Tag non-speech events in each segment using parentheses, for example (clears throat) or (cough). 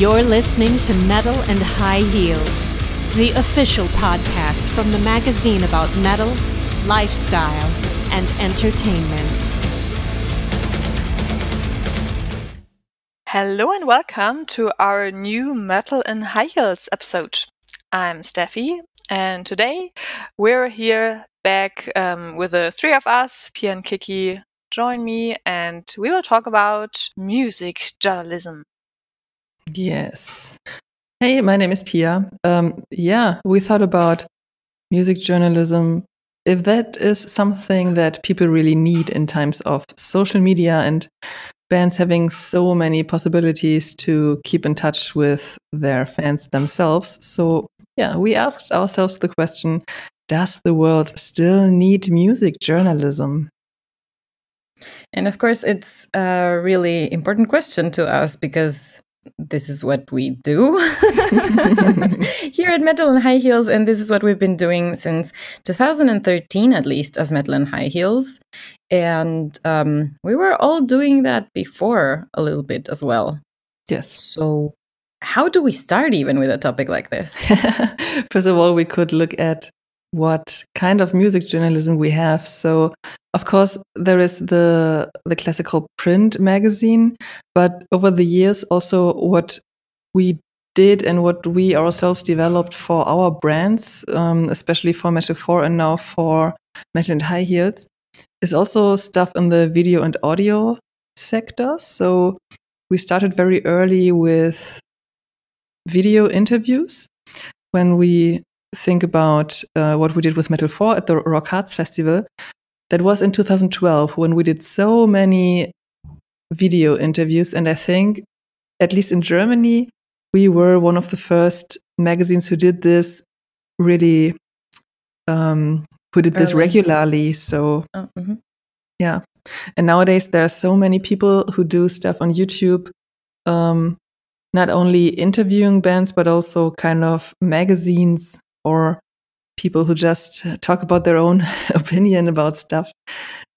You're listening to Metal and High Heels, the official podcast from the magazine about metal, lifestyle, and entertainment. Hello and welcome to our new Metal and High Heels episode. I'm Steffi, and today we're here back um, with the three of us, Pia and Kiki. Join me, and we will talk about music journalism. Yes. Hey, my name is Pia. Um, yeah, we thought about music journalism. If that is something that people really need in times of social media and bands having so many possibilities to keep in touch with their fans themselves. So, yeah, we asked ourselves the question Does the world still need music journalism? And of course, it's a really important question to us because this is what we do (laughs) here at Metal and High Heels. And this is what we've been doing since 2013, at least, as Metal and High Heels. And um, we were all doing that before a little bit as well. Yes. So, how do we start even with a topic like this? (laughs) First of all, we could look at what kind of music journalism we have. So, of course, there is the the classical print magazine, but over the years, also what we did and what we ourselves developed for our brands, um, especially for Metal 4 and now for Metal and High Heels, is also stuff in the video and audio sector. So we started very early with video interviews when we think about uh, what we did with Metal 4 at the Rock Hard Festival, that was in 2012 when we did so many video interviews. And I think, at least in Germany, we were one of the first magazines who did this really, um, who did this regularly. So, oh, mm-hmm. yeah. And nowadays, there are so many people who do stuff on YouTube. Um, not only interviewing bands, but also kind of magazines or people who just talk about their own (laughs) opinion about stuff.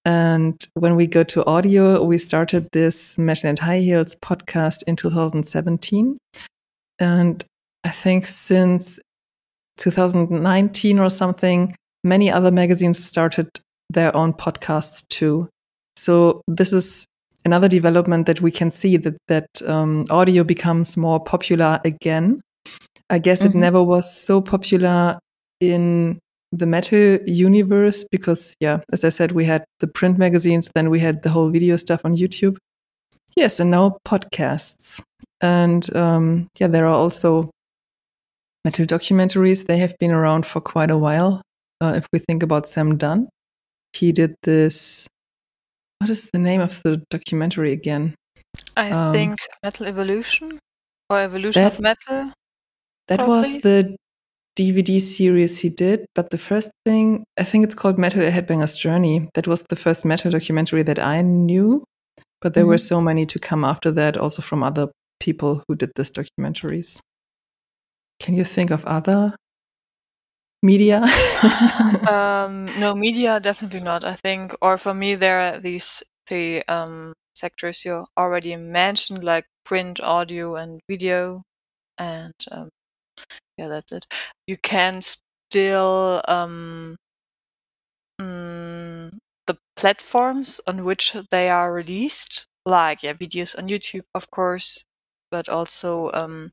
And when we go to audio, we started this Metal and High Heels podcast in 2017. And I think since 2019 or something, many other magazines started their own podcasts too. So this is another development that we can see that that um, audio becomes more popular again I guess mm-hmm. it never was so popular in the metal universe because, yeah, as I said, we had the print magazines, then we had the whole video stuff on YouTube. Yes, and now podcasts. And um, yeah, there are also metal documentaries. They have been around for quite a while. Uh, if we think about Sam Dunn, he did this. What is the name of the documentary again? I um, think Metal Evolution or Evolution that, of Metal. That Probably. was the DVD series he did, but the first thing, I think it's called Metal Headbanger's Journey. That was the first metal documentary that I knew, but there mm-hmm. were so many to come after that, also from other people who did these documentaries. Can you think of other media? (laughs) um, no, media definitely not. I think, or for me, there are these three um, sectors you already mentioned, like print, audio, and video, and um, yeah, that's it. You can still um, mm, the platforms on which they are released, like yeah, videos on YouTube, of course, but also um,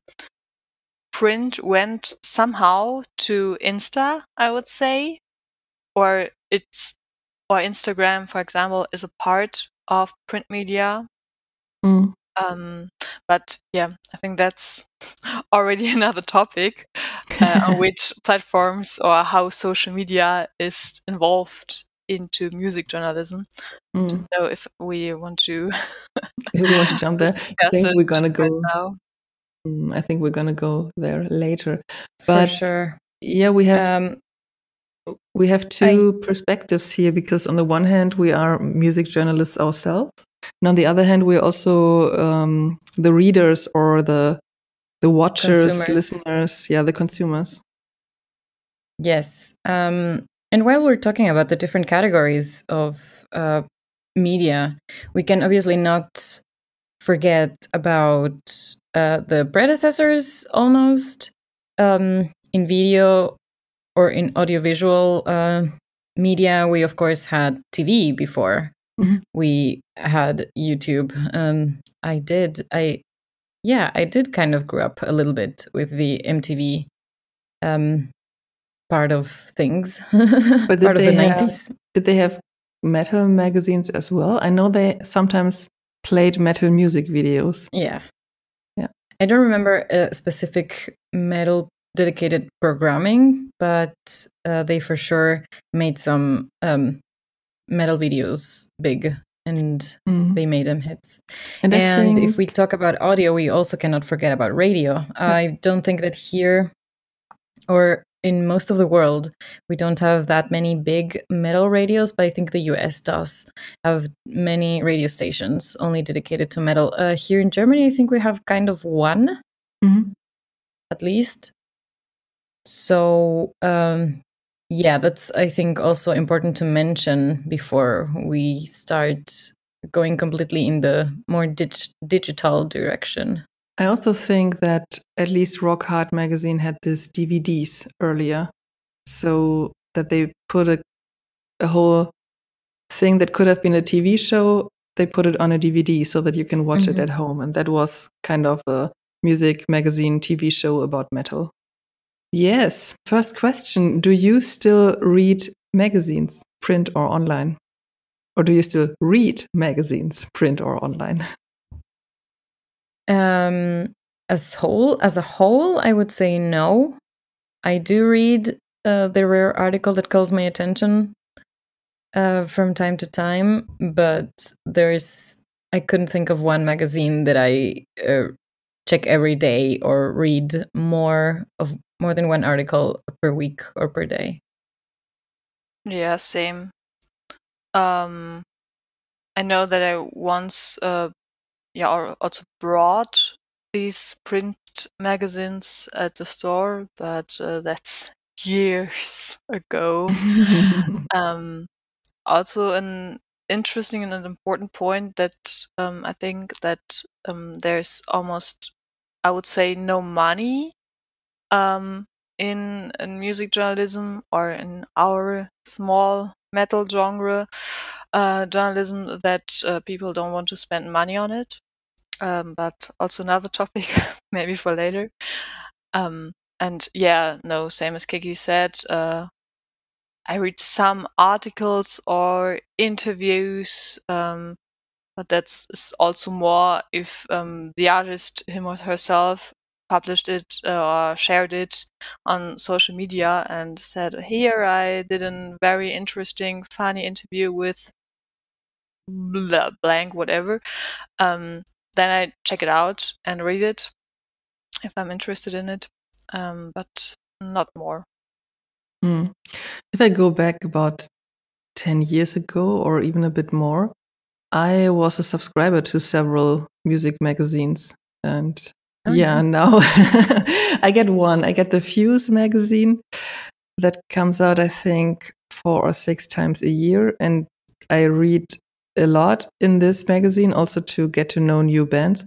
print went somehow to Insta, I would say, or it's or Instagram, for example, is a part of print media. Mm. Um, but yeah, I think that's (laughs) already (laughs) another topic uh, on (laughs) which platforms or how social media is involved into music journalism. Mm. Know if we want to. if we want to jump there, I think we're gonna go. Now. Mm, I think we're gonna go there later. But For sure. Yeah, we have. Um, we have two I, perspectives here because on the one hand we are music journalists ourselves and on the other hand we're also um, the readers or the the watchers consumers. listeners yeah the consumers yes um, and while we're talking about the different categories of uh, media we can obviously not forget about uh, the predecessors almost um, in video or in audiovisual uh, media. We of course had TV before. Mhm. We had YouTube. Um, I did. I yeah, I did kind of grow up a little bit with the MTV um, part of things. (laughs) But did part of the they have- nineties. Did they have metal magazines as well? I know they sometimes played metal music videos. Yeah. Yeah. I don't remember a specific metal dedicated programming, but uh, they for sure made some um, metal videos big and Mhm. they made them hits. And, And if we talk about audio, we also cannot forget about radio. I don't think that here or in most of the world, we don't have that many big metal radios, but I think the US does have many radio stations only dedicated to metal. Uh, here in Germany, I think we have kind of one Mhm. at least. So, um, yeah, that's, I think, also important to mention before we start going completely in the more dig- digital direction. I also think that at least Rock Hard magazine had this DVDs earlier, so that they put a, a whole thing that could have been a TV show. They put it on a DVD so that you can watch it Mhm. at home, and that was kind of a music magazine TV show about metal. Yes. First question: Do you still read magazines, print or online, or do you still read magazines, print or online? (laughs) Um, as whole, as a whole, I would say no. I do read uh, the rare article that calls my attention uh, from time to time, but there's I couldn't think of one magazine that I uh, check every day or read more of more than one article per week or per day. Yeah, same. Um, I know that I once, uh, yeah, or also brought these print magazines at the store, but uh, that's (laughs) years ago. (laughs) Um, also, an interesting and an important point that um, I think that um, there's almost, I would say, no money um, in, in music journalism or in our small metal genre uh, journalism that uh, people don't want to spend money on it. Um, but also another (laughs) topic, maybe for later. Um, and yeah, no, same as Kiki said, uh, I read some articles or interviews, um, but that's also more if um, the artist, him or herself, published it uh, or shared it on social media and said, Here I did a very interesting, funny interview with blah, blank, whatever. Um, then I check it out and read it if I'm interested in it, um, but not more. Mm. If I go back about 10 years ago or even a bit more, I was a subscriber to several music magazines. And Oh, yeah, nice. now (laughs) I get one. I get the Fuze magazine that comes out, I think, four or six times a year. And I read a lot in this magazine also to get to know new bands.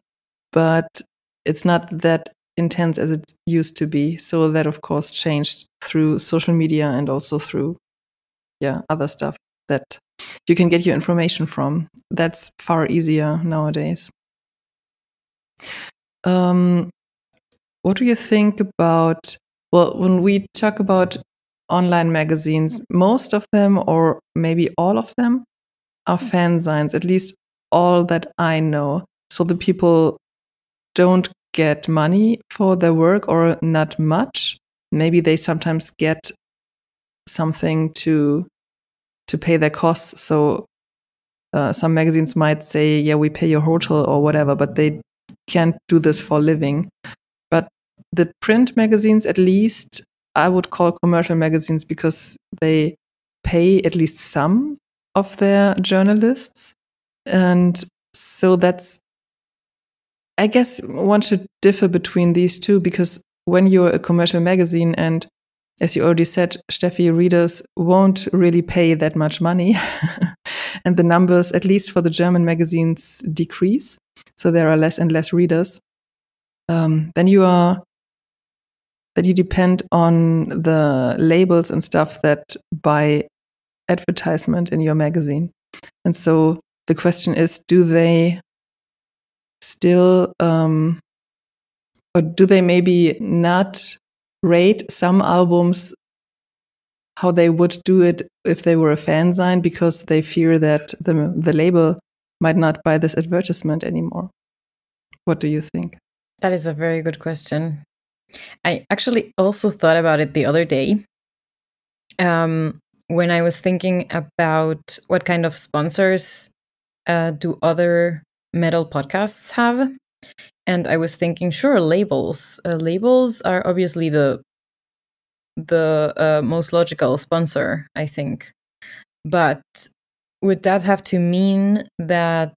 But it's not that intense as it used to be. So that, of course, changed through social media and also through, yeah, other stuff that you can get your information from. That's far easier nowadays. Um, what do you think about? Well, when we talk about online magazines, most of them, or maybe all of them, are fanzines. At least all that I know. So the people don't get money for their work, or not much. Maybe they sometimes get something to to pay their costs. So uh, some magazines might say, "Yeah, we pay your hotel or whatever," but they can't do this for a living. But the print magazines, at least, I would call commercial magazines because they pay at least some of their journalists. And so that's, I guess, one should differ between these two because when you're a commercial magazine and as you already said, Steffi, readers won't really pay that much money. (laughs) and the numbers, at least for the German magazines, decrease. So there are less and less readers. um, then you are that you depend on the labels and stuff that buy advertisement in your magazine. And so the question is, do they still, um, or do they maybe not rate some albums how they would do it if they were a fanzine because they fear that the the label might not buy this advertisement anymore. What do you think? That is a very good question. I actually also thought about it the other day um, when I was thinking about what kind of sponsors uh, do other metal podcasts have. And I was thinking, sure, labels. Uh, labels are obviously the the uh, most logical sponsor, I think. But would that have to mean that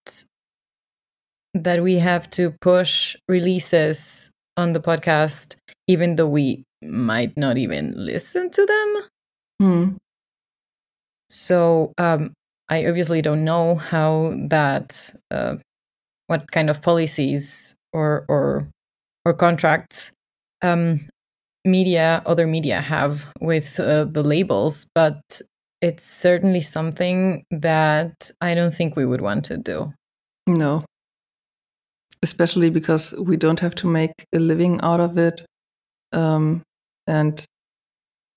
that we have to push releases on the podcast, even though we might not even listen to them? Hmm. So um, I obviously don't know how that, uh, what kind of policies or or or contracts um, media, other media have with uh, the labels, but it's certainly something that I don't think we would want to do. No. Especially because we don't have to make a living out of it. Um, and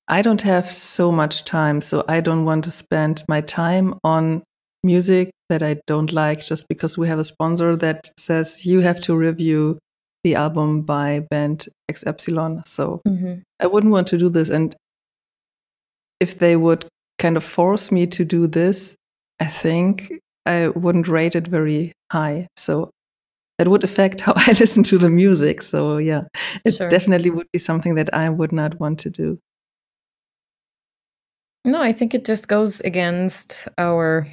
I don't have so much time, so I don't want to spend my time on music that I don't like just because we have a sponsor that says you have to review the album by band X Epsilon. So Mm-hmm. I wouldn't want to do this. And if they would kind of force me to do this, I think I wouldn't rate it very high. So that would affect how (laughs) I listen to the music. So yeah, it Sure. definitely would be something that I would not want to do. No, I think it just goes against our,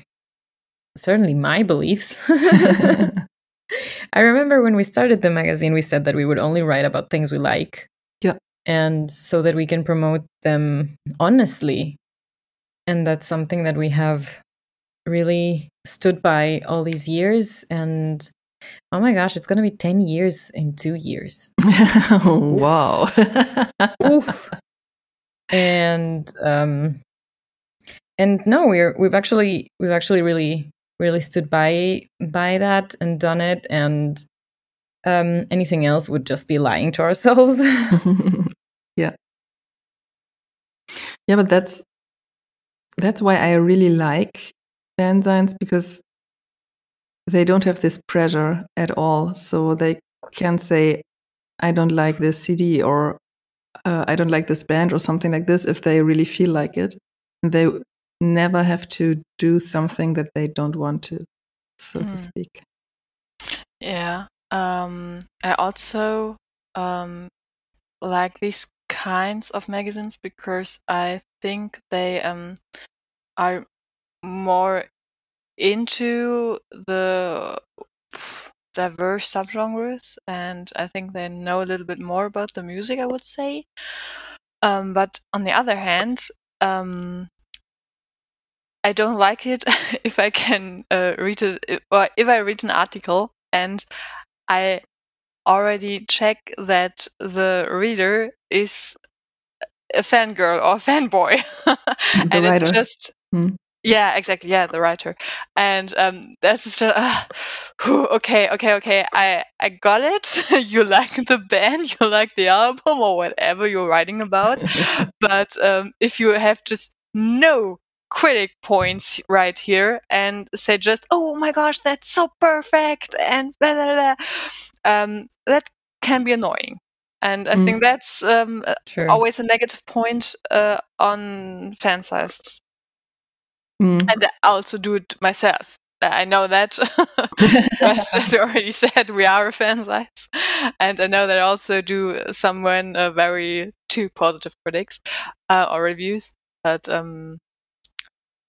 certainly my beliefs. (laughs) (laughs) I remember when we started the magazine, we said that we would only write about things we like. Yeah. And so that we can promote them honestly. And that's something that we have really stood by all these years. And oh my gosh, it's going to be 10 years in two years. (laughs) wow. Oof. And, um, and no, we're, we've actually, we've actually really, really stood by, by that and done it. And, um, anything else would just be lying to ourselves. (laughs) yeah. Yeah, but that's that's why I really like fanzines because they don't have this pressure at all. So they can say, I don't like this CD or uh, I don't like this band or something like this if they really feel like it. And they never have to do something that they don't want to, so to Hmm. speak. Yeah. Um, I also um, like these kinds of magazines because I think they um, are more into the diverse subgenres, and I think they know a little bit more about the music. I would say. Um, but on the other hand, um, I don't like it (laughs) if I can uh, read it or if I read an article and I already check that the reader is a fangirl or a fanboy. (laughs) and writer. it's just Hmm. yeah, exactly. Yeah, the writer. And um that's just uh, (sighs) whew, okay, okay, okay. I I got it. (laughs) you like the band, you like the album or whatever you're writing about. but um if you have just no critic points right here and say just oh my gosh that's so perfect and blah blah blah um that can be annoying and i Mm. think that's um sure. always a negative point uh, on fanzines Mm. and i also do it myself i know that (laughs) (laughs) as, as I already said we are a fanzine and i know that i also do someone uh, very too positive critics uh, or reviews but um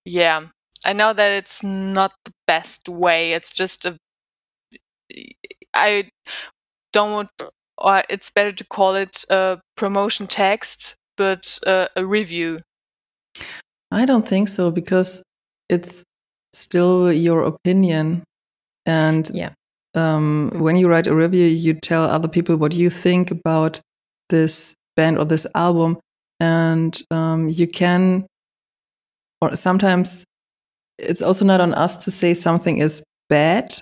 yeah i know that it's not the best way it's just a i don't or it's better to call it a promotion text but uh, a review I don't think so because it's still your opinion. And Yeah. um, when you write a review, you tell other people what you think about this band or this album, and um, you can, or sometimes it's also not on us to say something is bad.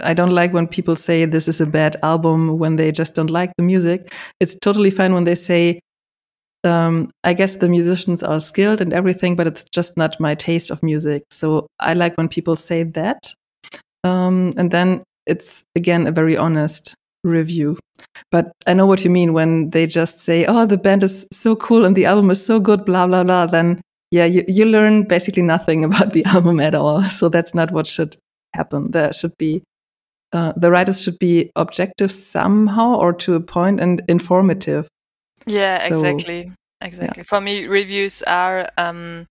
I don't like when people say this is a bad album when they just don't like the music. It's totally fine when they say, um, I guess the musicians are skilled and everything, but it's just not my taste of music. So I like when people say that. Um, and then it's again a very honest review. But I know what you mean when they just say, oh, the band is so cool and the album is so good, blah, blah, blah. Then, yeah, you, you learn basically nothing (laughs) about the album at all. So that's not what should happen. There should be, uh, the writers should be objective somehow or to a point and informative. Yeah, so, exactly. Exactly. Yeah. For me, reviews are um,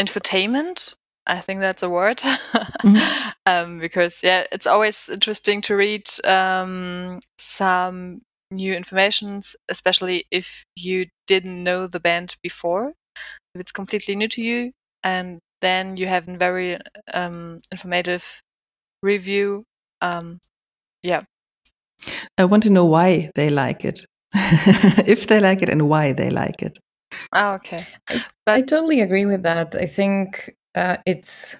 infotainment. I think that's a word. mm-hmm. (laughs) um, because yeah, it's always interesting to read um, some new informations, especially if you didn't know the band before. If it's completely new to you, and then you have a very um, informative review. Um, yeah. I want to know why they like it. (laughs) if they like it and why they like it. Oh, okay. I, but I totally agree with that. I think uh, it's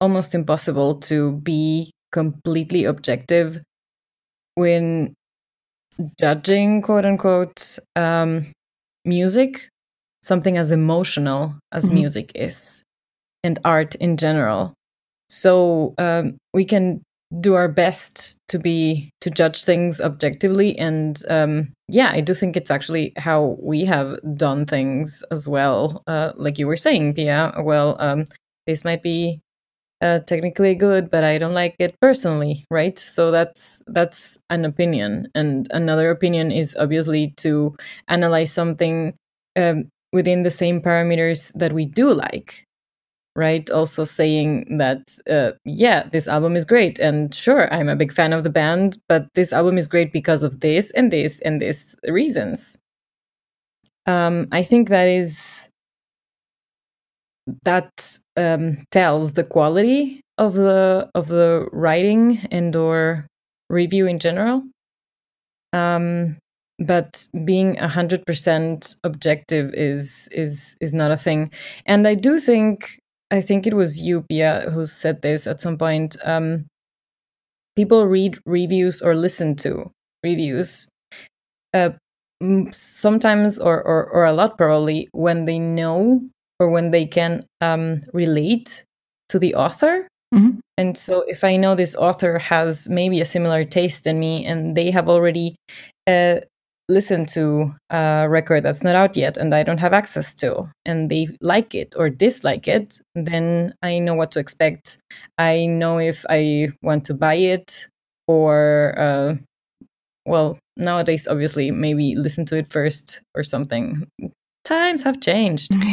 almost impossible to be completely objective when judging quote unquote um, music something as emotional as mm-hmm. music is and art in general. So um, we can do our best to be to judge things objectively and um yeah i do think it's actually how we have done things as well. Uh like you were saying pia well um this might be uh, technically good but i don't like it personally right? So that's that's an opinion. And another opinion is obviously to analyze something um, within the same parameters that we do like right? Also saying that, uh, yeah, this album is great. And sure, I'm a big fan of the band, but this album is great because of this and this and this reasons. Um, I think that is that um, tells the quality of the of the writing and or review in general. Um, but being a hundred percent objective is is is not a thing, and I do think I think it was you, Pia, who said this at some point. Um, people read reviews or listen to reviews uh, sometimes or, or, or a lot probably when they know or when they can um, relate to the author. Mm-hmm. And so, if I know this author has maybe a similar taste than me, and they have already uh, listen to a record that's not out yet and I don't have access to, and they like it or dislike it, then I know what to expect. I know if I want to buy it or, uh, well, nowadays, obviously, maybe listen to it first or something. Times have changed. (laughs)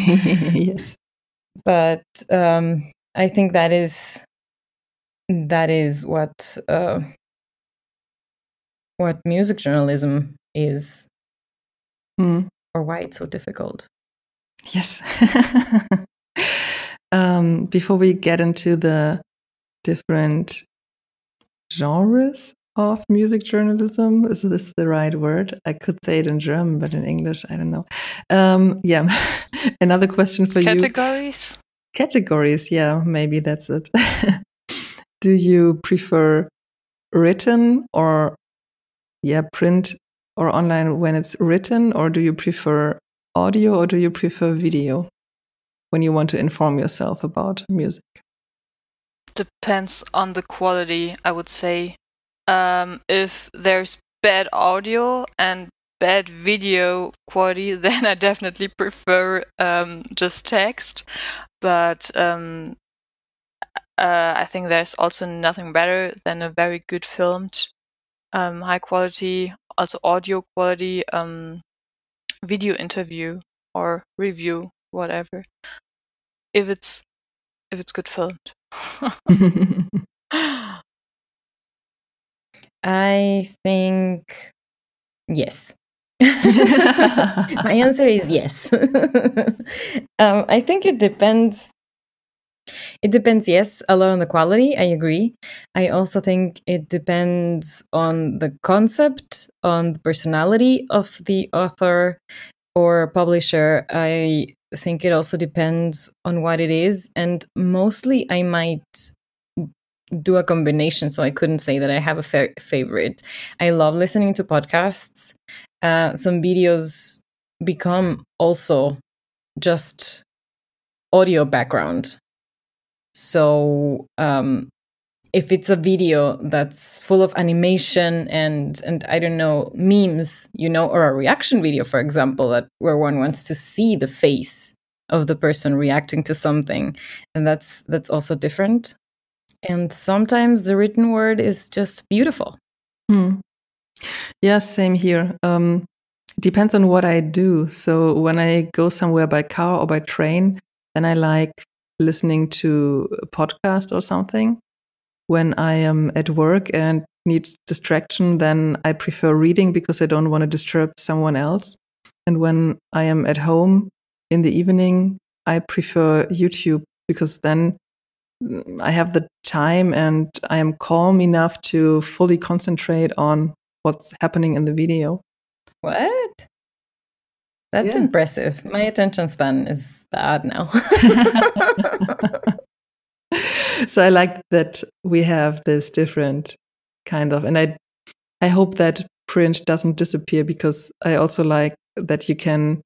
yes. But um, I think that is that is what uh, what music journalism is mm. or why it's so difficult. Yes. (laughs) um, before we get into the different genres of music journalism, is this the right word? I could say it in German, but in English, I don't know. Um, yeah. (laughs) Another question for Categories? you. Categories? Categories, yeah, maybe that's it. (laughs) Do you prefer written or yeah, print or online when it's written, or do you prefer audio or do you prefer video when you want to inform yourself about music? Depends on the quality, I would say. Um, if there's bad audio and bad video quality, (laughs) then I definitely prefer um, just text. But um, uh, I think there's also nothing better than a very good filmed, um, high quality also audio quality um, video interview or review, whatever. If it's if it's good filmed. (laughs) (laughs) I think yes. (laughs) My answer is yes. um, I think it depends It depends, yes, a lot on the quality. I agree. I also think it depends on the concept, on the personality of the author or publisher. I think it also depends on what it is. And mostly, I might do a combination. So I couldn't say that I have a fa- favorite. I love listening to podcasts. Uh, some videos become also just audio background. So um, if it's a video that's full of animation and and I don't know memes, you know, or a reaction video, for example, that where one wants to see the face of the person reacting to something, and that's that's also different. And sometimes the written word is just beautiful. Hmm. Yeah, same here. Um, depends on what I do. So when I go somewhere by car or by train, then I like listening to a podcast or something. When I am at work and need distraction, then I prefer reading because I don't want to disturb someone else. And when I am at home in the evening, I prefer YouTube because then mm, I have the time and I am calm enough to fully concentrate on what's happening in the video. What? That's yeah. impressive. My attention span is bad now. (laughs) so I like that we have this different kind of, and I, I hope that print doesn't disappear because I also like that you can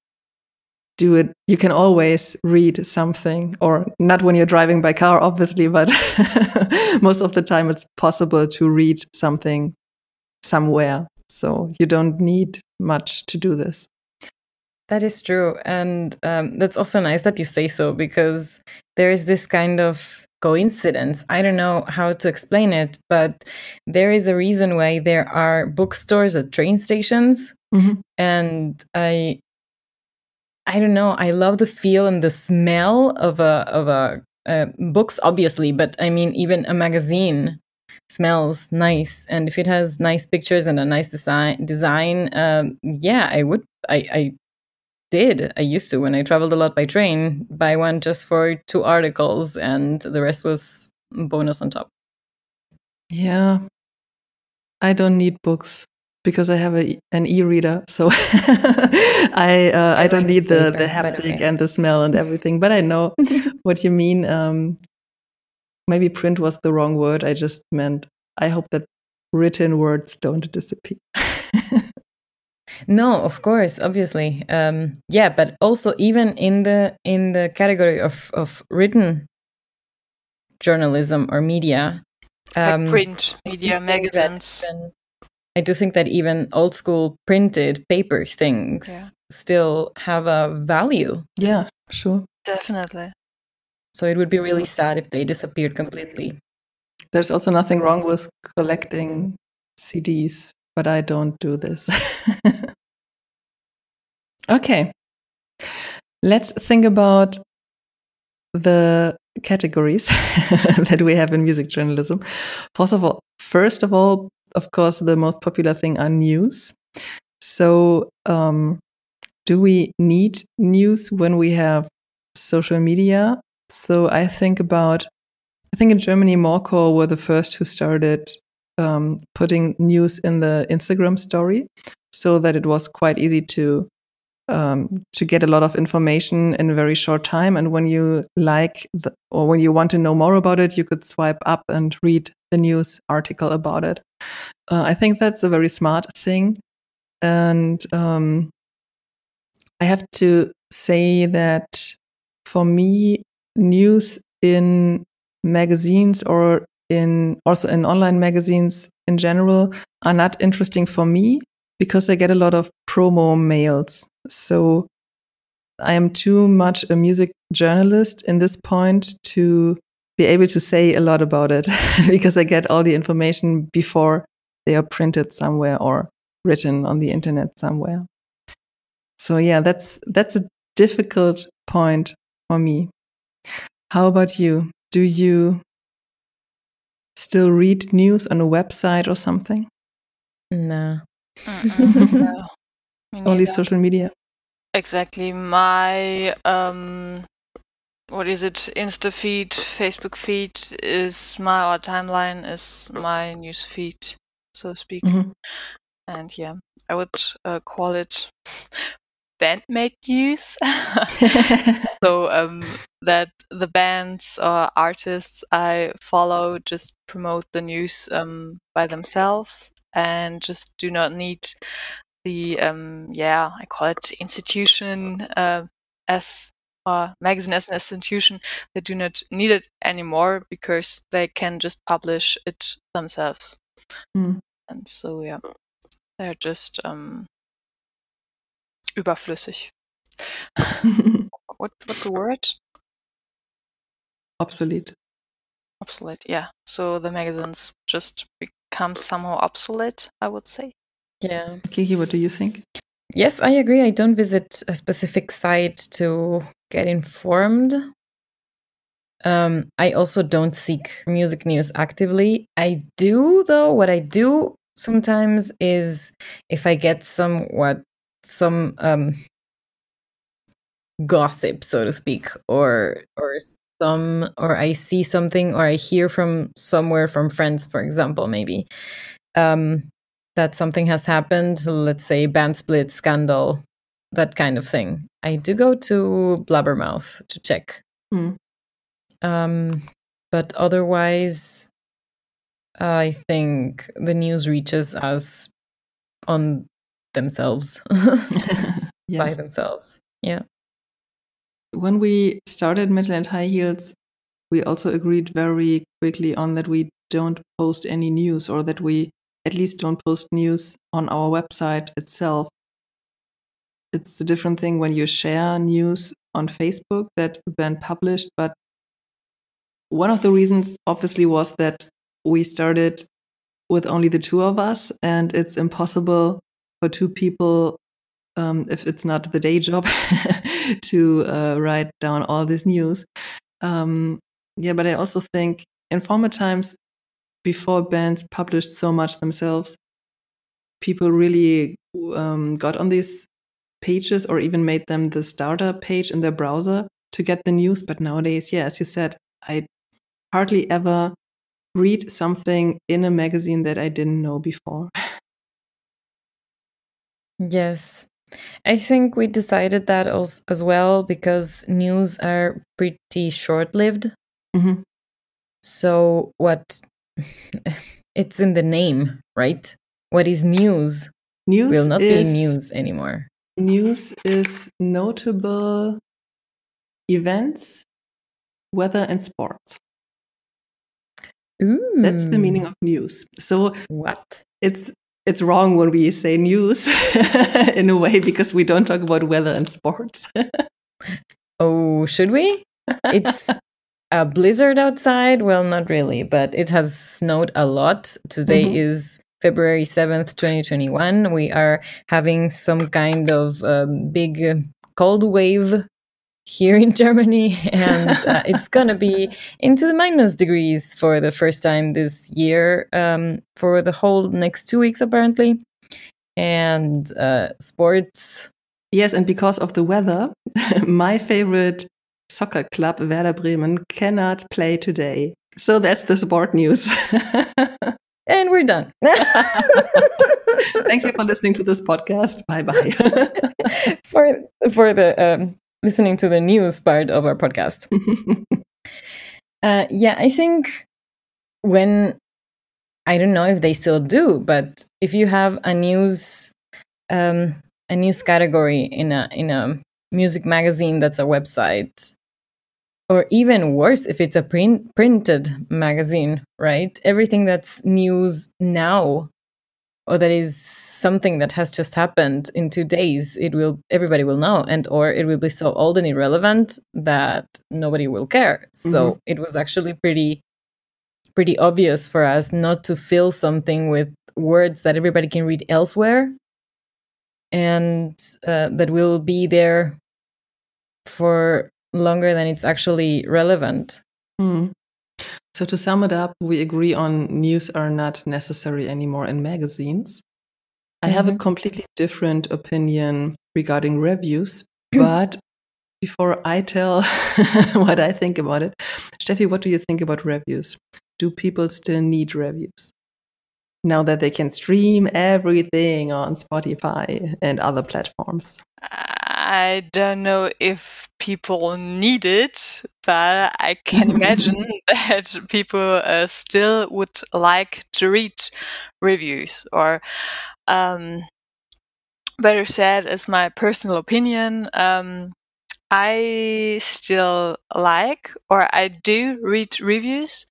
do it. You can always read something, or not when you're driving by car, obviously, but (laughs) most of the time it's possible to read something somewhere. So you don't need much to do this. That is true. And um, that's also nice that you say so because there is this kind of coincidence. I don't know how to explain it, but there is a reason why there are bookstores at train stations. Mm-hmm. And I I don't know, I love the feel and the smell of a of a uh, books obviously, but I mean even a magazine smells nice and if it has nice pictures and a nice design design um, yeah i would I, I did. I used to when I traveled a lot by train, buy one just for two articles, and the rest was bonus on top. Yeah, I don't need books because I have a, an e-reader, so (laughs) I uh, I, I don't need the the haptic okay. and the smell and everything. But I know (laughs) what you mean. Um, maybe print was the wrong word. I just meant I hope that written words don't disappear. (laughs) No, of course, obviously, um, yeah, but also even in the in the category of of written journalism or media, um, like print media, magazines. I do think that even old school printed paper things yeah. still have a value. Yeah, sure, definitely. So it would be really sad if they disappeared completely. There's also nothing wrong with collecting CDs but I don't do this. (laughs) okay. Let's think about the categories (laughs) that we have in music journalism. First of all, first of all, of course, the most popular thing are news. So, um, do we need news when we have social media? So I think about, I think in Germany, Morcor were the first who started um, putting news in the Instagram story so that it was quite easy to um, to get a lot of information in a very short time. And when you like the, or when you want to know more about it, you could swipe up and read the news article about it. Uh, I think that's a very smart thing. And um, I have to say that for me, news in magazines or in also in online magazines in general are not interesting for me because I get a lot of promo mails. So I am too much a music journalist in this point to be able to say a lot about it (laughs) because I get all the information before they are printed somewhere or written on the internet somewhere. So yeah, that's that's a difficult point for me. How about you? Do you still read news on a website or something? (laughs) No. no. Only social media. Exactly. My um what is it? Insta feed, Facebook feed is my or timeline is my news feed, so to speak. Mhm. And yeah, I would uh, call it bandmate news. (laughs) so um, that the bands or artists I follow just promote the news um, by themselves and just do not need the um, yeah I call it institution uh, as or magazine as an institution. They do not need it anymore because they can just publish it themselves. Mm. And so yeah, they're just um, überflüssig. What what's the word? Obsolete. Obsolete. Yeah. So the magazines just become somehow obsolete. I would say. Yeah. Kiki, what do you think? Yes, I agree. I don't visit a specific site to get informed. Um, I also don't seek music news actively. I do, though, what I do sometimes is if I get somewhat some um, gossip, so to speak, or or some or I see something or I hear from somewhere from friends, for example, maybe um, that something has happened. Let's say band split, scandal, that kind of thing. I do go to Blabbermouth to check. Mm. Um, but otherwise, I think the news reaches us on themselves (laughs) (laughs) by themselves. Yeah. When we started Metal and High Heels, we also agreed very quickly on that we don't post any news or that we at least don't post news on our website itself. It's a different thing when you share news on Facebook that a band published, but one of the reasons obviously was that we started with only the two of us and it's impossible for two people um, if it's not the day job (laughs) to uh, write down all this news um, yeah but i also think in former times before bands published so much themselves people really um, got on these pages or even made them the starter page in their browser to get the news but nowadays yeah as you said i hardly ever read something in a magazine that I didn't know before. (laughs) Yes. I think we decided that as, as well because news are pretty short lived. Mhm. So, what (laughs) it's in the name, right? What is news News will not is, be news anymore. News is notable events, weather, and sports. Ooh. That's the meaning of news. So what? it's it's wrong when we say news (laughs) in a way because we don't talk about weather and sports. (laughs) Oh, should we? It's a blizzard outside. Well, not really, but it has snowed a lot. Today Mhm. is February 7th, 2021. We are having some kind of um, big uh, cold wave here in Germany, (laughs) and uh, it's gonna be into the minus degrees for the first time this year um, for the whole next two weeks, apparently. And uh, sports yes, and because of the weather, (laughs) my favorite soccer club, Werder Bremen, cannot play today. So that's the sport news. (laughs) and we're done. Thank you for listening to this podcast. Bye bye. for for the um, listening to the news part of our podcast. (laughs) Uh, yeah, I think when I don't know if they still do, but if you have a news um, a news category in a in a music magazine that's a website, or even worse, if it's a print printed magazine, right? Everything that's news now or that is something that has just happened in two days it will everybody will know and or it will be so old and irrelevant that nobody will care. So it was actually pretty pretty obvious for us not to fill something with words that everybody can read elsewhere and uh, that will be there for longer than it's actually relevant. Hmm. So to sum it up, we agree on news are not necessary anymore in magazines. I have a Mhm. completely different opinion regarding reviews, (clears throat) but before I tell (laughs) what I think about it, Steffi, what do you think about reviews? Do people still need reviews? Now that they can stream everything on Spotify and other platforms. I don't know if people need it, but I can (laughs) imagine (laughs) that people uh, still would like to read reviews or um, better said as my personal opinion um, I still like or I do read reviews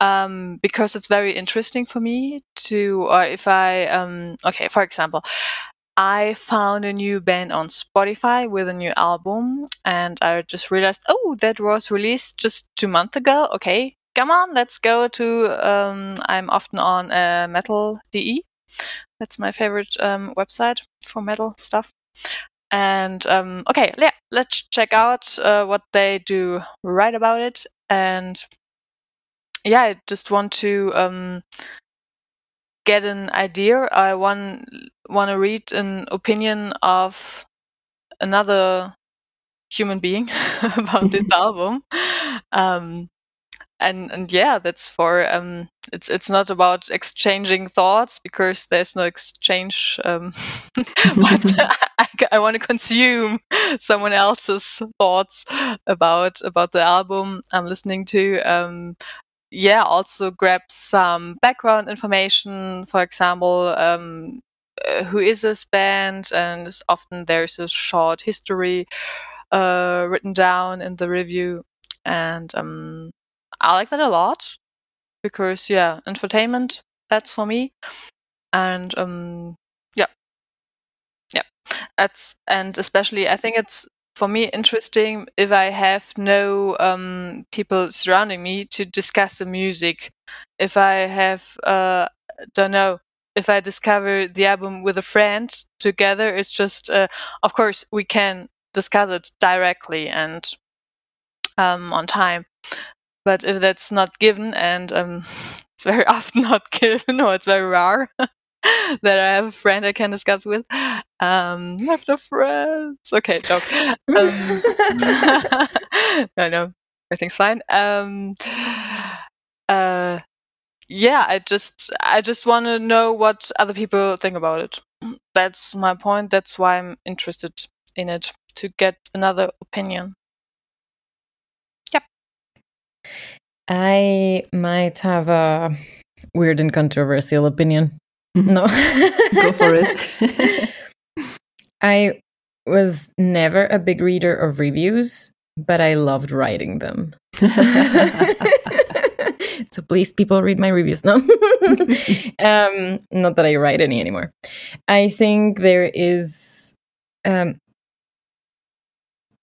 um, because it's very interesting for me to, or if I, um, okay, for example, I found a new band on Spotify with a new album and I just realized, oh, that was released just two months ago. Okay, come on, let's go to, um, I'm often on uh, metal.de. That's my favorite um, website for metal stuff. And um, okay, yeah, let's check out uh, what they do right about it. And yeah, I just want to um, get an idea. I want want to read an opinion of another human being (laughs) about this (laughs) album. Um, and and yeah, that's for um, it's it's not about exchanging thoughts because there's no exchange. Um, (laughs) but I, I want to consume someone else's thoughts about about the album I'm listening to. Um, yeah, also grab some background information. For example, um, uh, who is this band? And often there's a short history uh, written down in the review, and um, I like that a lot because yeah, entertainment that's for me, and um, yeah, yeah, that's and especially I think it's for me interesting if I have no um, people surrounding me to discuss the music. If I have uh, don't know if I discover the album with a friend together, it's just uh, of course we can discuss it directly and um, on time. But if that's not given, and um, (laughs) it's very (laughs) often not given, or it's very rare (laughs) that I have a friend I can discuss with, um, I have no friends. Okay, joke. Um, (laughs) no, everything's fine. Um, uh, yeah, I just, I just want to know what other people think about it. That's my point. That's why I'm interested in it to get another opinion. Yep. I might have a weird and controversial opinion. Mhm. No. (laughs) Go for it. (laughs) I was never a big reader of reviews, but I loved writing them. (laughs) so please, people, read my reviews. No, um, not that I write any anymore. I think there is um,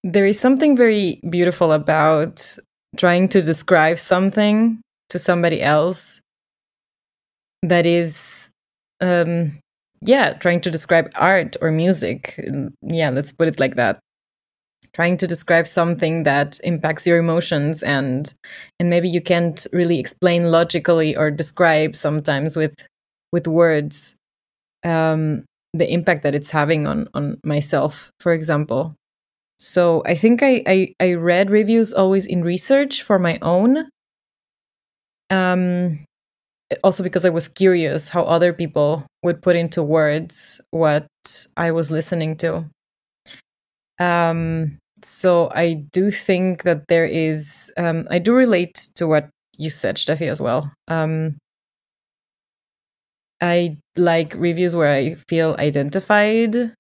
there is something very beautiful about trying to describe something to somebody else that is um yeah trying to describe art or music. Yeah let's put it like that. Trying to describe something that impacts your emotions and and maybe you can't really explain logically or describe sometimes with with words um the impact that it's having on on myself for example. So I think I, I, I read reviews always in research for my own. Um, also because I was curious how other people would put into words what I was listening to. Um, so I do think that there is, um, I do relate to what you said, Steffi, as well. Um, I like reviews where I feel identified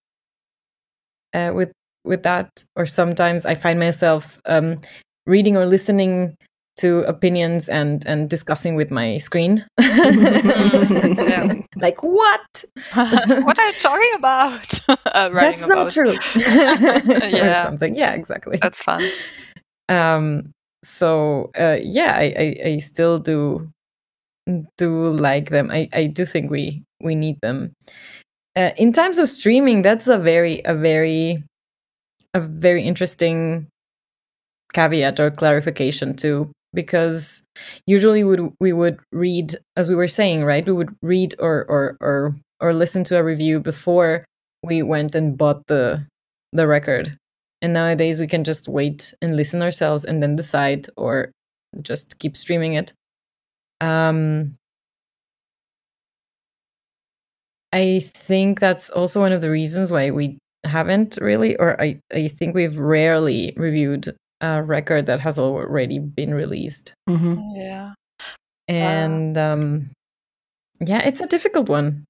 uh, with with that or sometimes i find myself um, reading or listening to opinions and and discussing with my screen yeah. (laughs) like what (laughs) what are you talking about? (laughs) uh, writing that's about. not true Yeah. or something yeah exactly That's fun. um so uh, yeah I, I i still do do like them i i do think we we need them uh, in times of streaming that's a very a very a very interesting caveat or clarification too because usually we would, we would read as we were saying right we would read or or or or listen to a review before we went and bought the the record And nowadays we can just wait and listen ourselves and then decide or just keep streaming it. Um, I think that's also one of the reasons why we haven't really, or I, I think we've rarely reviewed a record that has already been released. Mm-hmm. Yeah. And um, yeah, it's a difficult one.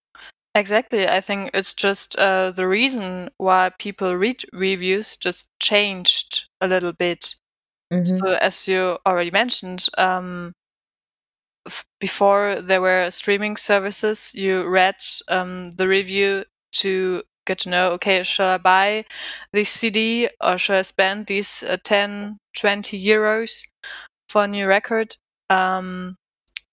Exactly. I think it's just uh, the reason why people read reviews just changed a little bit. Mhm. So, as you already mentioned, um, f- before there were streaming services, you read um, the review to get to know, okay, shall I buy this CD or shall I spend these uh, 10, 20 euros for a new record? Um,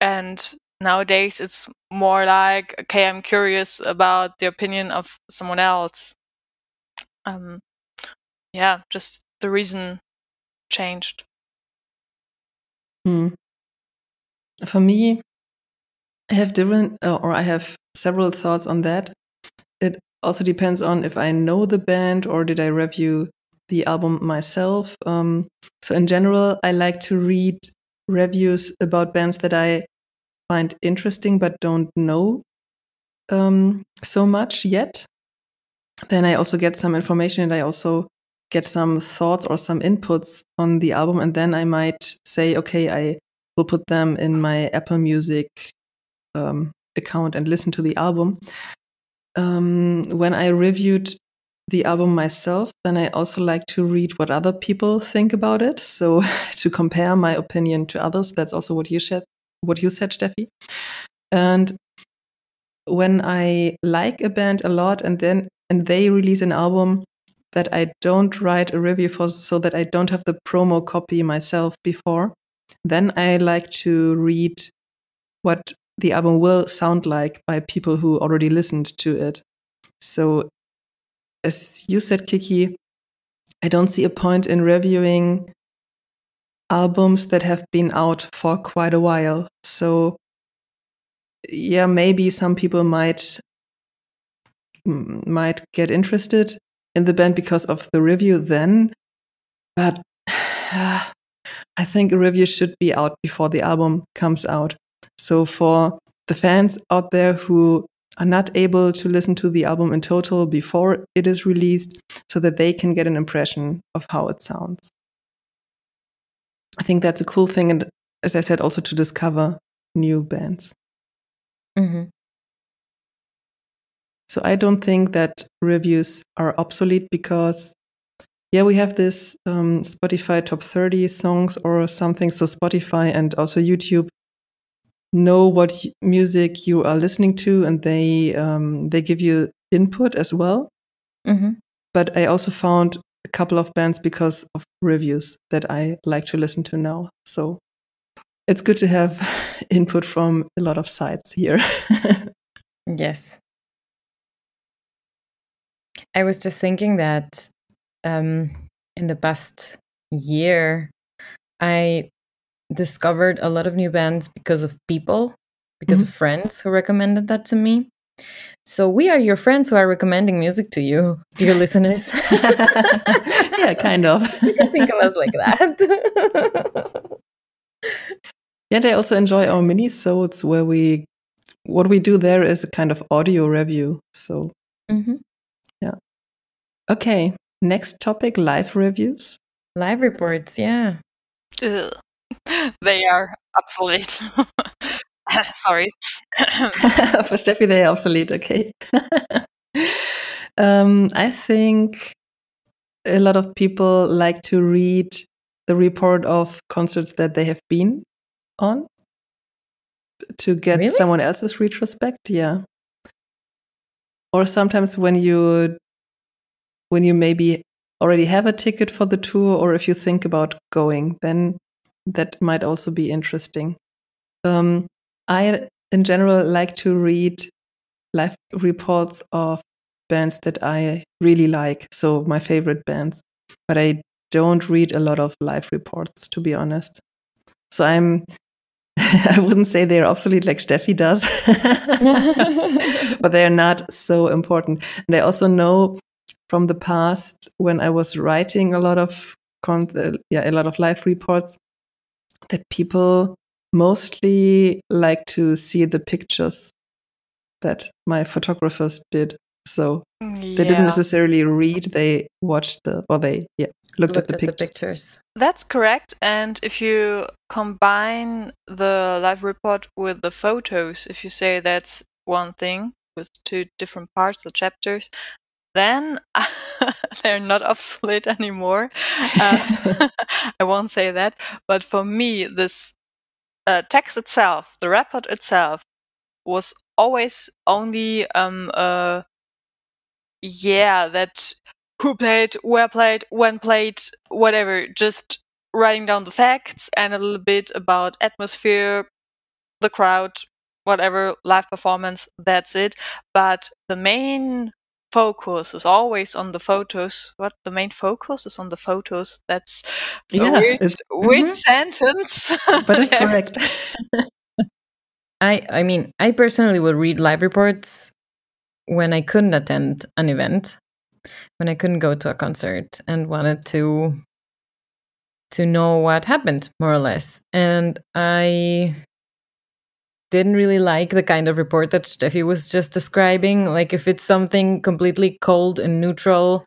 and nowadays it's more like, okay, I'm curious about the opinion of someone else. Um, yeah, just the reason changed. Hmm. For me, I have different, uh, or I have several thoughts on that. Also depends on if I know the band or did I review the album myself. Um, so, in general, I like to read reviews about bands that I find interesting but don't know um, so much yet. Then I also get some information and I also get some thoughts or some inputs on the album. And then I might say, okay, I will put them in my Apple Music um, account and listen to the album. Um, when I reviewed the album myself, then I also like to read what other people think about it. So (laughs) to compare my opinion to others, that's also what you said, what you said, Steffi. And when I like a band a lot and then and they release an album that I don't write a review for so that I don't have the promo copy myself before, then I like to read what the album will sound like by people who already listened to it. So as you said, Kiki, I don't see a point in reviewing albums that have been out for quite a while. So yeah, maybe some people might might get interested in the band because of the review then, but (sighs) I think a review should be out before the album comes out. So for the fans out there who are not able to listen to the album in total before it is released so that they can get an impression of how it sounds. I think that's a cool thing and as I said also to discover new bands. Mhm. So I don't think that reviews are obsolete because, yeah, we have this um, Spotify top 30 songs or something. So Spotify and also YouTube know what music you are listening to, and they um, they give you input as well. Mhm. But I also found a couple of bands because of reviews that I like to listen to now. So it's good to have (laughs) input from a lot of sites here. (laughs) Yes. I was just thinking that um, in the past year, I discovered a lot of new bands because of people, because Mhm. of friends who recommended that to me. So we are your friends who are recommending music to you, (laughs) dear listeners. (laughs) yeah, kind of. (laughs) you can think of us like that. Yeah, they also enjoy our mini-sodes where we what we do there is a kind of audio review. So Mhm. okay, next topic, live reviews. Live reports, yeah. Ugh. (laughs) They are obsolete. (laughs) Sorry. (laughs) For Steffi, they are obsolete, okay. um, I think a lot of people like to read the report of concerts that they have been on to get Really? someone else's retrospect, yeah. Or sometimes when you when you maybe already have a ticket for the tour or if you think about going, then that might also be interesting. Um, I, in general, like to read live reports of bands that I really like, so my favorite bands, but I don't read a lot of live reports, to be honest. So I'm, (laughs) I wouldn't say they're obsolete like Steffi does, (laughs) but they're not so important. And I also know from the past when I was writing a lot of con- uh, yeah a lot of live reports that people mostly like to see the pictures that my photographers did. So Yeah. they didn't necessarily read; they watched the or they yeah looked, Looked at the pictures. pictures. That's correct. And if you combine the live report with the photos, if you say that's one thing with two different parts or chapters, then (laughs) they're not obsolete anymore. Uh, (laughs) I won't say that. But for me, this uh, text itself, the report itself, was always only um uh yeah that who played, where played, when played, whatever. Just writing down the facts and a little bit about atmosphere, the crowd, whatever, live performance. That's it. But the main focus is always on the photos. What the main focus is on the photos. That's a Yeah, weird, it's- weird Mhm. sentence. but it's (laughs) correct. (laughs) I I mean, I personally would read live reports when I couldn't attend an event, when I couldn't go to a concert and wanted to to know what happened more or less. And I didn't really like the kind of report that Steffi was just describing. Like if it's something completely cold and neutral,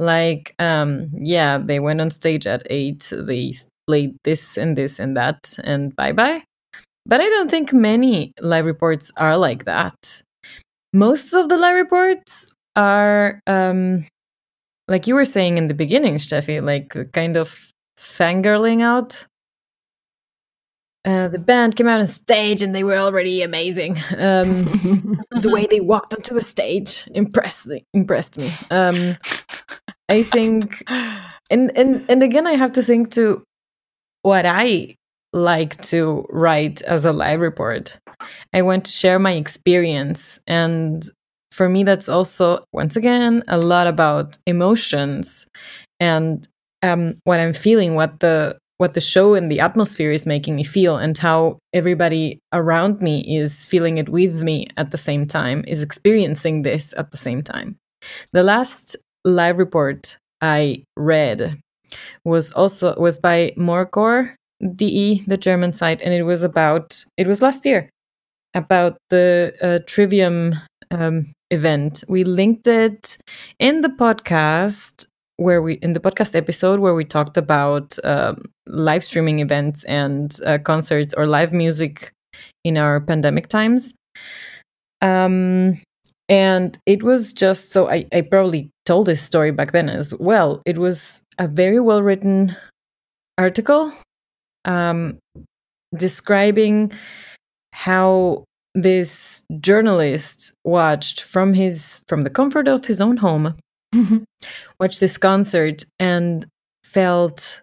like um yeah, they went on stage at eight, they played this and this and that, and bye bye. But I don't think many live reports are like that. Most of the live reports are, um, like you were saying in the beginning, Steffi, like kind of fangirling out. Uh, the band came out on stage and they were already amazing. Um, (laughs) the way they walked onto the stage impressed me. Impressed me. Um, I think, and and and again, I have to think to what I like to write as a live report. I want to share my experience. And for me, that's also, once again, a lot about emotions and um, what I'm feeling, what the what the show and the atmosphere is making me feel and how everybody around me is feeling it with me at the same time is experiencing this at the same time the last live report i read was also was by Morcor DE, the German site, and it was about it was last year about the uh, Trivium um, event. We linked it in the podcast where we in the podcast episode where we talked about um, live streaming events and uh, concerts or live music in our pandemic times. Um, and it was just so I, I probably told this story back then as well. It was a very well written article um, describing how this journalist watched from his from the comfort of his own home (laughs) watched this concert and felt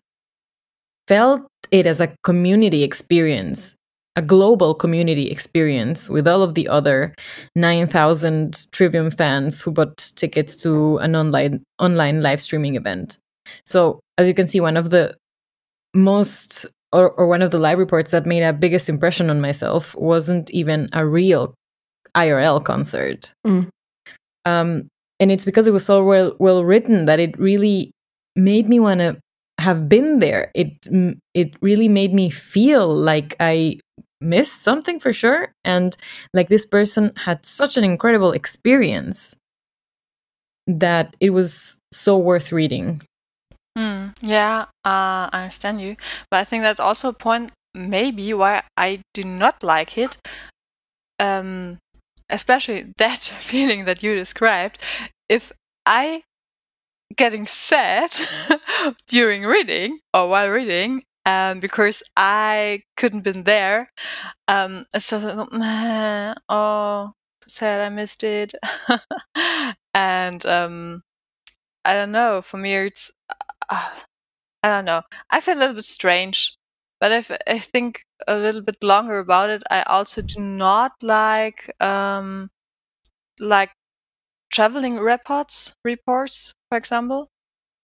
felt it as a community experience a global community experience with all of the other 9000 trivium fans who bought tickets to an online online live streaming event so as you can see one of the most or, or one of the live reports that made a biggest impression on myself wasn't even a real IRL concert. Mm. Um, and it's because it was so well well written that it really made me want to have been there. It mm, it really made me feel like I missed something for sure, and like this person had such an incredible experience that it was so worth reading. Hmm, yeah, uh, I understand you, but I think that's also a point maybe why I do not like it. Um, especially that (laughs) feeling that you described. If I getting sad (laughs) during reading or while reading, um, because I couldn't been there, um, just like, "Meh, oh sad I missed it, (laughs) and um, I don't know. For me, it's uh, I don't know. I feel a little bit strange, but if I think a little bit longer about it, I also do not like um like traveling reports reports, for example.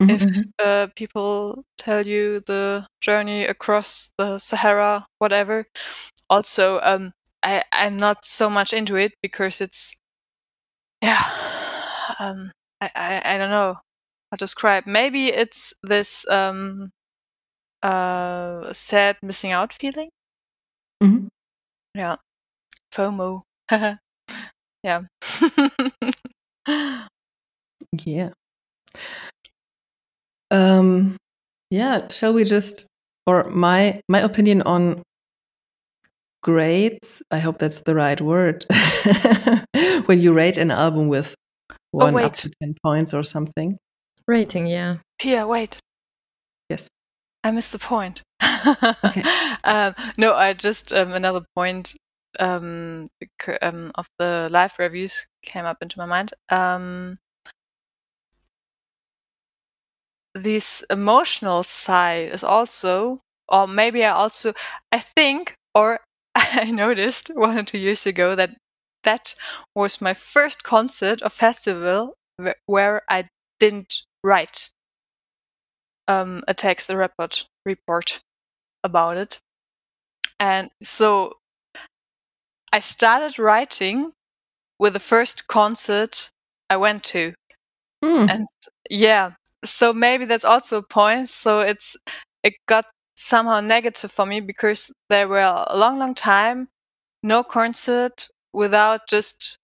If uh, people tell you the journey across the Sahara, whatever. Also, um, I I'm not so much into it because it's yeah, (sighs) um, I, I, I don't know how to describe. Maybe it's this um, uh, sad missing out feeling. Mhm. Yeah, FOMO. (laughs) yeah. (laughs) Yeah. Um, yeah, shall we just or my my opinion on grades, I hope that's the right word. (laughs) when you rate an album with one up wait. to 10 points or something. Rating, yeah. Pia, wait. Yes. I missed the point. Okay. (laughs) um, no, I just um, another point um, um, of the live reviews came up into my mind. Um, this emotional side is also, or maybe I also, I think, or (laughs) I noticed one or two years ago that that was my first concert or festival where I didn't write um, a text, report, report about it. And so I started writing with the first concert I went to. Hmm. And yeah, so maybe that's also a point. So it's, it got somehow negative for me because there were a long, long time no concert without just,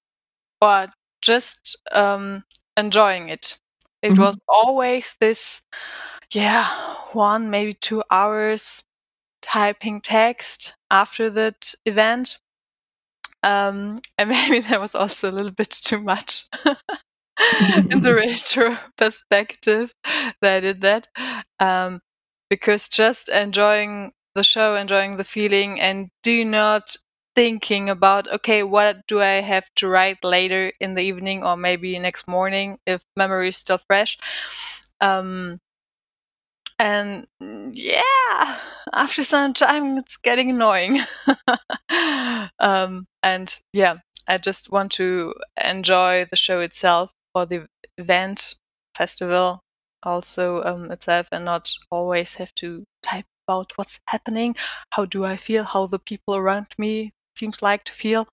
or just um, enjoying it. It Mhm. was always this, yeah, one, maybe two hours typing text after that event. Um, (laughs) and maybe that was also a little bit too much (laughs) in the (laughs) retro perspective that I did that. Um, because just enjoying the show, enjoying the feeling, and do not thinking about, okay, what do I have to write later in the evening or maybe next morning if memory is still fresh. Um, and yeah, after some time, it's getting annoying. (laughs) um, and yeah, I just want to enjoy the show itself or the event, festival, also um, itself, and not always have to type about what's happening. How do I feel? How the people around me seems like to feel.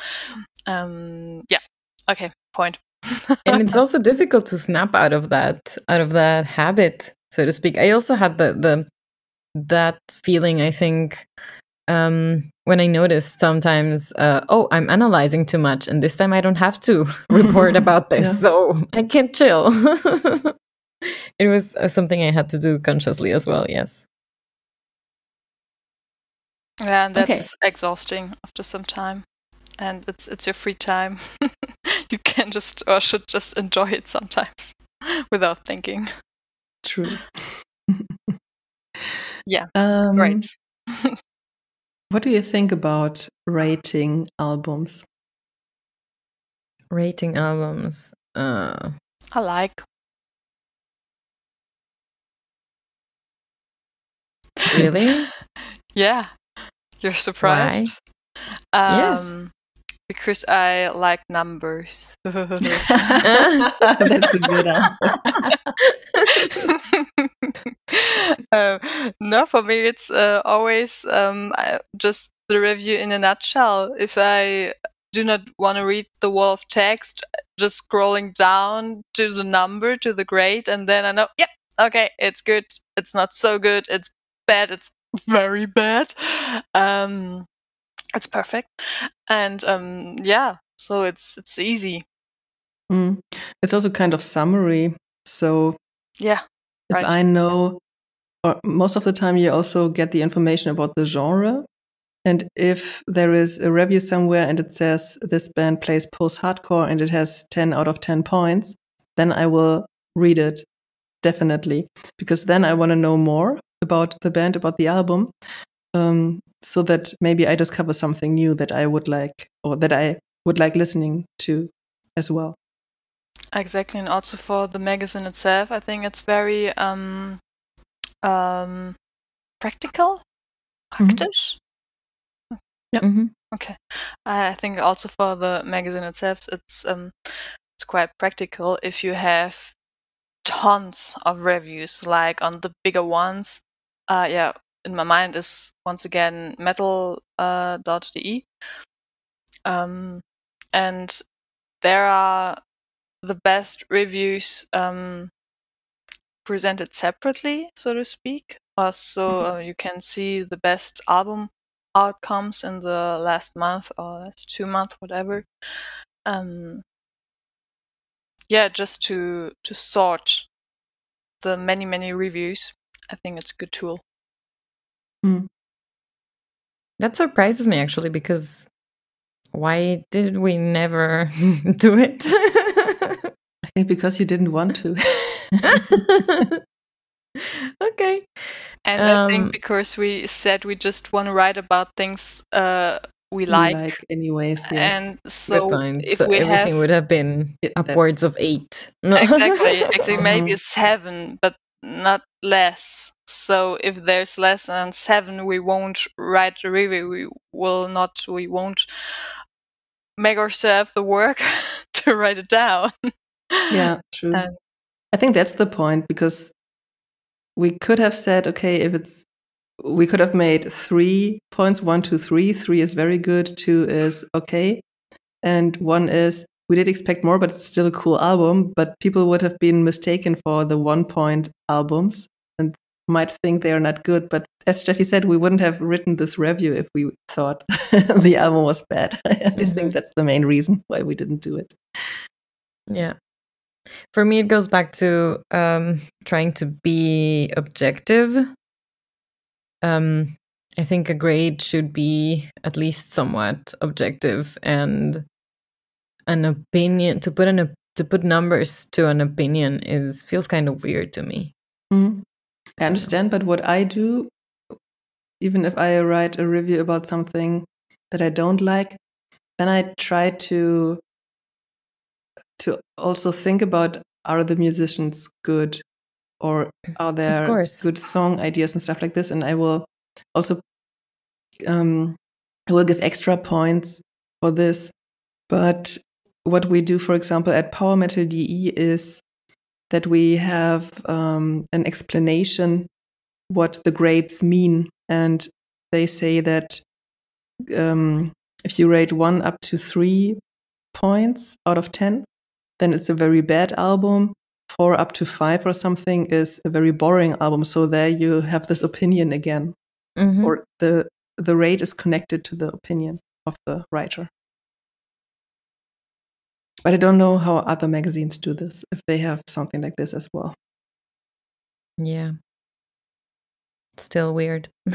Um, yeah. Okay. Point. And it's also difficult to snap out of that out of that habit so to speak i also had the the that feeling i think um when i noticed sometimes uh, oh i'm analyzing too much and this time i don't have to (laughs) report (laughs) about this Yeah. so i can chill (laughs) it was uh, something i had to do consciously as well yes Yeah, and Okay. that's exhausting after some time. And it's it's your free time. (laughs) you can just or should just enjoy it sometimes (laughs) without thinking. True. (laughs) Yeah, Um, Great. What do you think about rating albums? rating albums uh I like. really Yeah. You're surprised? Yes. Um because I like numbers. (laughs) That's a good answer. (laughs) uh, no, for me, it's uh, always um, just the review in a nutshell. If I do not want to read the wall of text, just scrolling down to the number, to the grade, and then I know, yeah, okay, it's good. It's not so good. It's bad. It's very bad. Um, it's perfect, and um, yeah, so it's it's easy. Mm. It's also kind of summary. So Yeah, if Right. I know, or most of the time, you also get the information about the genre. And if there is a review somewhere and it says this band plays post hardcore and it has 10 out of 10 points, then I will read it definitely because then I want to know more about the band, about the album, um, so that maybe I discover something new that I would like or that I would like listening to as well. Exactly, and also for the magazine itself, I think it's very um, um, practical, praktisch. Mhm. Okay, I think also for the magazine itself, it's um, it's quite practical if you have tons of reviews, like on the bigger ones. Uh, yeah, in my mind is once again metal uh, dot de. Um, and there are the best reviews um, presented separately, so to speak. Uh, so uh, you can see the best album outcomes in the last month or last two months, whatever. Um, yeah, just to to sort the many many reviews. I think it's a good tool. Mm. That surprises me actually because why did we never (laughs) do it? (laughs) I think because you didn't want to. (laughs) okay. And I Um, think because we said we just want to write about things uh, we You like, anyways, yes. and Good so point. if so we everything have would have been upwards of eight. No. exactly, exactly maybe Mhm. seven, but not less. So if there's less than seven, we won't write a review. We will not. We won't make ourselves the work (laughs) to write it down. yeah, (laughs) true. And- I think that's the point because we could have said, okay, if it's, we could have made three points one, two, three. Three is very good, two is okay. And one is, we did expect more, but it's still a cool album. But people would have been mistaken for the one point albums and might think they are not good. But as Steffi said, we wouldn't have written this review if we thought (laughs) the album was bad. (laughs) I Mhm. think that's the main reason why we didn't do it. Yeah. For me, it goes back to um, trying to be objective. Um, I think a grade should be at least somewhat objective, and an opinion to put an to put numbers to an opinion is feels kind of weird to me. Mhm. I understand, but what I do, even if I write a review about something that I don't like, then I try to to also think about are the musicians good or are there good song ideas and stuff like this, and I will also um, I will give extra points for this. But what we do, for example, at Power Metal DE is that we have um, an explanation what the grades mean, and they say that um, if you rate one up to three points out of ten, then it's a very bad album. Four up to five or something is a very boring album. So there you have this opinion again, Mhm. or the the rate is connected to the opinion of the writer. But I don't know how other magazines do this, if they have something like this as well. Yeah. Still weird. (laughs)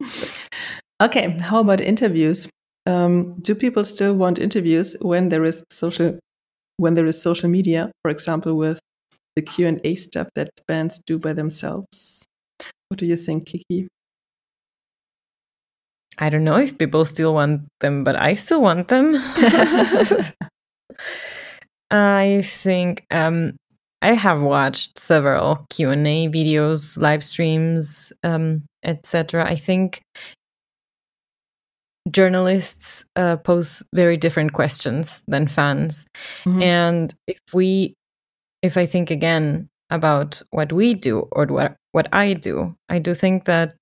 (laughs) okay, how about interviews? Um, do people still want interviews when there is social when there is social media, for example, with the Q and A stuff that bands do by themselves? What do you think, Kiki? I don't know if people still want them, but I still want them. (laughs) I think um, I have watched several Q and A videos, live streams, um, etc. I think journalists uh, pose very different questions than fans, Mhm. and if we, if I think again about what we do or what what I do, I do think that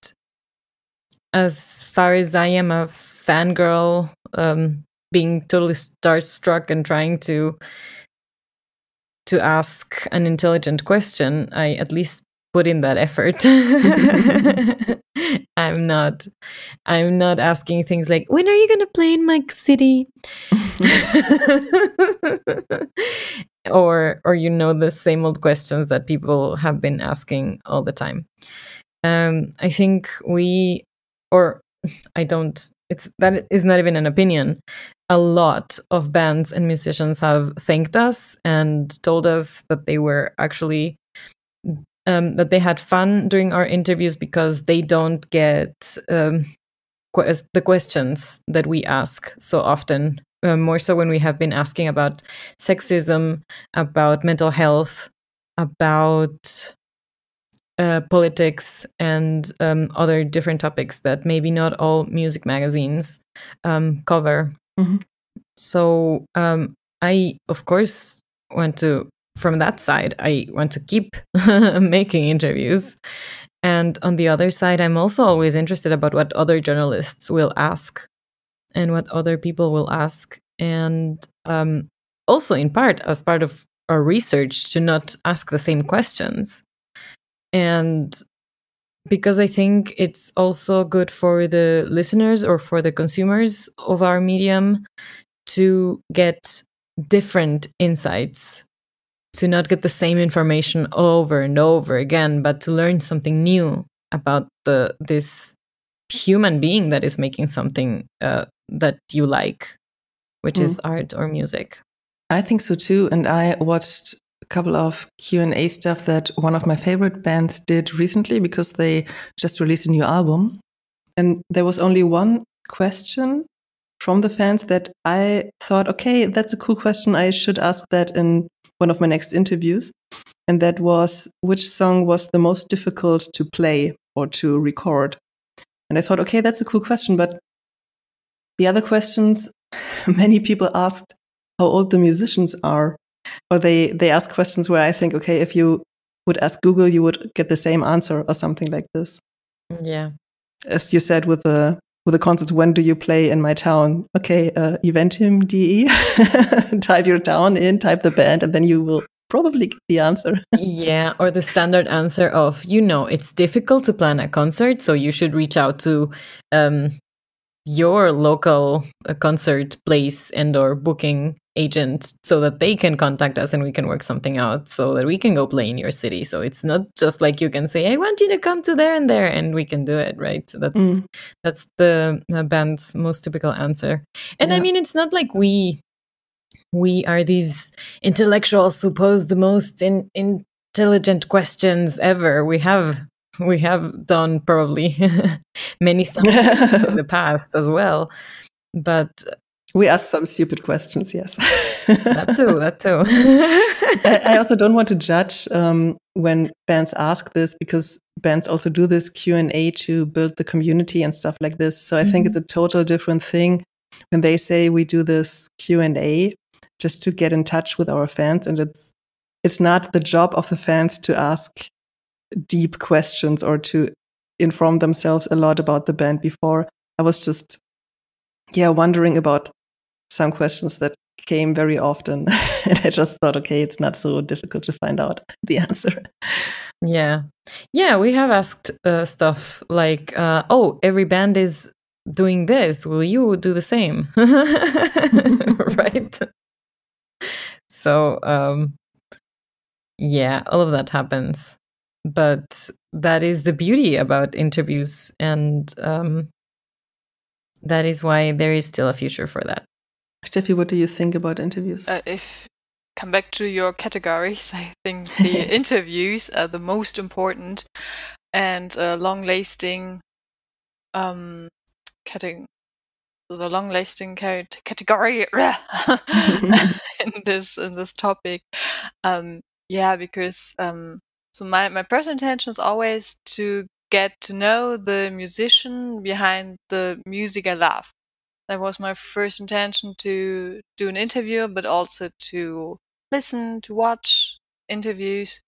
as far as I am a fangirl, um, being totally starstruck and trying to to ask an intelligent question, I at least put in that effort. (laughs) I'm not I'm not asking things like when are you going to play in my city? (laughs) or or you know the same old questions that people have been asking all the time. Um, I think we or (laughs) I don't it's that is not even an opinion. A lot of bands and musicians have thanked us and told us that they were actually um, that they had fun during our interviews because they don't get um, the questions that we ask so often. Uh, more so when we have been asking about sexism, about mental health, about uh, politics, and um, other different topics that maybe not all music magazines um, cover. Mhm. So um, I, of course, want to from that side, I want to keep (laughs) making interviews. And on the other side, I'm also always interested about what other journalists will ask and what other people will ask. And um, also in part as part of our research to not ask the same questions. And because I think it's also good for the listeners or for the consumers of our medium to get different insights, to not get the same information over and over again, but to learn something new about the this human being that is making something uh, that you like, which mm. is art or music. I think so too, and I watched a couple of Q&A stuff that one of my favorite bands did recently because they just released a new album. And there was only one question from the fans that I thought, okay, that's a cool question. I should ask that in one of my next interviews. And that was which song was the most difficult to play or to record? And I thought, okay, that's a cool question. But the other questions, (laughs) many people asked how old the musicians are or they they ask questions where I think, okay, if you would ask Google, you would get the same answer or something like this. Yeah, as you said with the with the concerts, when do you play in my town? Okay, uh, Eventim DE, (laughs) type your town in, type the band, and then you will probably get the answer. yeah, or the standard answer of, you know, it's difficult to plan a concert, so you should reach out to um, your local uh, concert place and or booking agent so that they can contact us and we can work something out so that we can go play in your city. So it's not just like you can say i want you to come to there and there and we can do it right? So that's mm. that's the uh, band's most typical answer. And yeah. i mean it's not like we we are these intellectuals who pose the most in, intelligent questions ever. We have we have done probably (laughs) many (laughs) things in the past as well. But we ask some stupid questions yes (laughs) that too that too (laughs) I, also don't want to judge um, when bands ask this because bands also do this q&a to build the community and stuff like this so i mm -hmm. think it's a total different thing when they say we do this q&a just to get in touch with our fans and it's it's not the job of the fans to ask deep questions or to inform themselves a lot about the band before. I was just, yeah, wondering about some questions that came very often. (laughs) and I just thought, okay, it's not so difficult to find out (laughs) the answer. Yeah. Yeah, we have asked uh, stuff like, uh, oh, every band is doing this. Will you do the same? (laughs) right? So, um, yeah, all of that happens but that is the beauty about interviews and um, that is why there is still a future for that steffi what do you think about interviews uh, if come back to your categories (laughs) i think (laughs) the interviews are the most important and uh, long lasting um cutting the long lasting category (laughs) in this in this topic um yeah because um so my, my personal intention is always to get to know the musician behind the music I love. That was my first intention to do an interview, but also to listen, to watch interviews.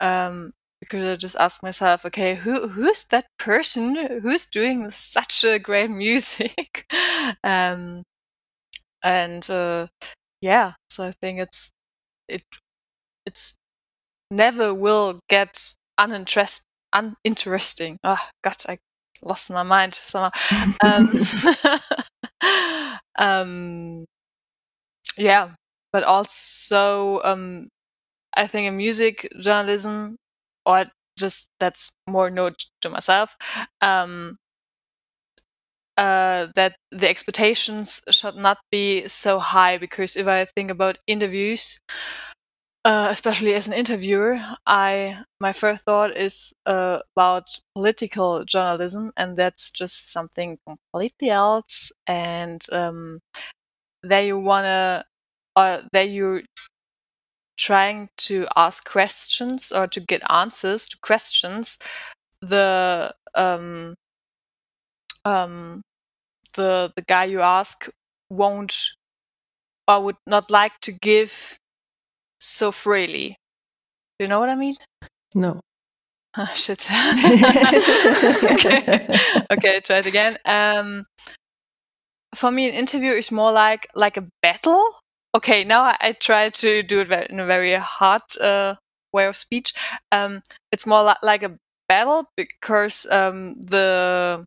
Um, because I just asked myself, okay, who who's that person who's doing such a great (laughs) music? um, and uh, yeah, so I think it's it it's never will get uninterest uninteresting. Oh God, I lost my mind somehow. (laughs) um, (laughs) um, yeah, but also um, I think in music journalism, or just that's more note to myself. Um, uh, that the expectations should not be so high because if I think about interviews, uh, especially as an interviewer, I my first thought is uh, about political journalism, and that's just something completely else. And um, there you wanna, or there you trying to ask questions or to get answers to questions. The um, um, the the guy you ask won't or would not like to give so freely. You know what I mean? No. Oh, (laughs) shit. (laughs) okay. (laughs) okay, try it again. Um, for me, an interview is more like like a battle. okay, now I, I try to do it in a very hard uh, way of speech. Um, it's more li- like a battle because um, the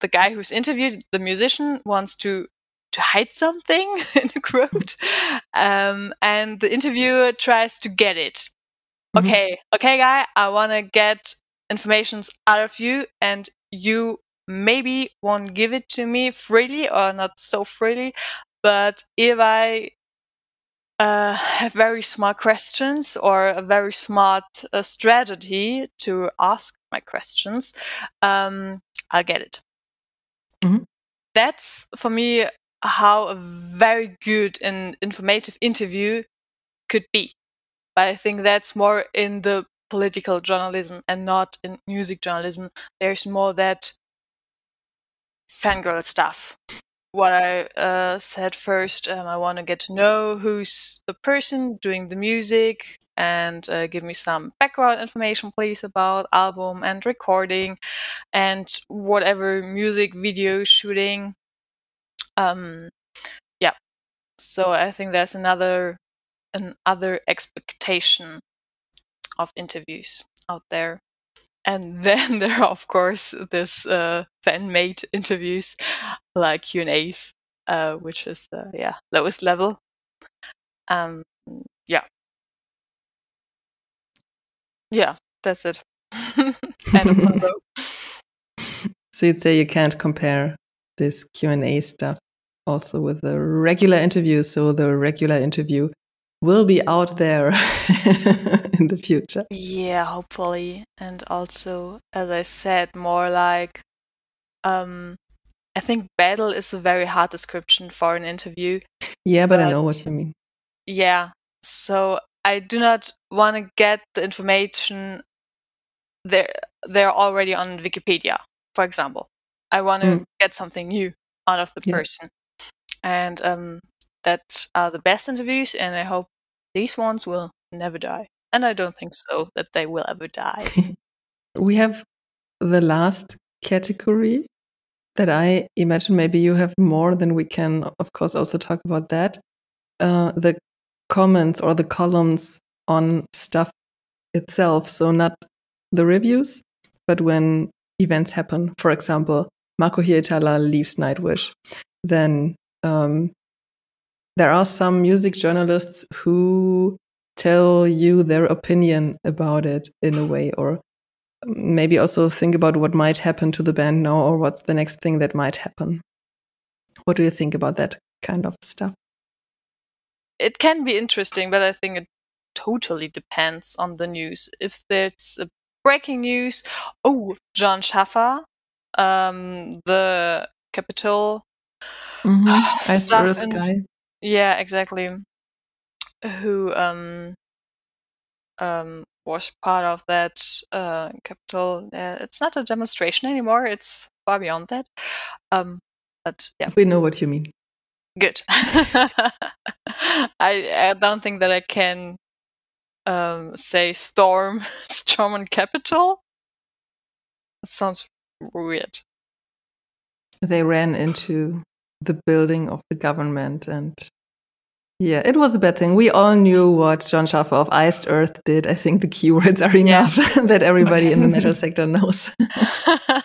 the guy who's interviewed, the musician, wants to to hide something (laughs) in a quote, um, and the interviewer tries to get it. Mm-hmm. Okay, okay, guy, I want to get informations out of you, and you maybe won't give it to me freely or not so freely, but if I uh, have very smart questions or a very smart uh, strategy to ask my questions, um, I'll get it. Mm-hmm. That's for me how a very good and informative interview could be. But I think that's more in the political journalism and not in music journalism. There's more that fangirl stuff what I uh, said first. Um, I want to get to know who's the person doing the music and uh, give me some background information, please, about album and recording and whatever music video shooting. Um, yeah. So I think there's another another expectation of interviews out there and (laughs) then there are of course this uh, fan-made interviews like Q and A's, uh, which is the yeah lowest level. Um, yeah, yeah, that's it. (laughs) (laughs) so you'd say you can't compare this Q and A stuff also with the regular interview. So the regular interview will be out there (laughs) in the future. Yeah, hopefully. And also, as I said, more like um I think battle is a very hard description for an interview. Yeah, but, but I know what you mean. Yeah. So I do not want to get the information there they're already on Wikipedia, for example. I want to mm. get something new out of the yeah. person. And um, that are the best interviews, and I hope these ones will never die. And I don't think so that they will ever die. (laughs) we have the last category that I imagine maybe you have more than we can, of course, also talk about that. Uh, the comments or the columns on stuff itself. So, not the reviews, but when events happen. For example, Marco Hietala leaves Nightwish. Then um, there are some music journalists who tell you their opinion about it in a way, or maybe also think about what might happen to the band now, or what's the next thing that might happen. What do you think about that kind of stuff? It can be interesting, but I think it totally depends on the news. If there's breaking news, oh, Jon Schaffer, um, the Capitol mm-hmm. (sighs) stuff in, guy. Yeah, exactly. Who um um was part of that uh Capitol. Uh, it's not a demonstration anymore. It's far beyond that. Um, but yeah, we know what you mean. Good. (laughs) I I don't think that I can um say storm (laughs) storm on Capitol. That sounds weird. They ran into the building of the government and yeah, it was a bad thing. We all knew what Jon Schaffer of Iced Earth did. I think the keywords are enough yeah. (laughs) that everybody in the metal sector knows. (laughs)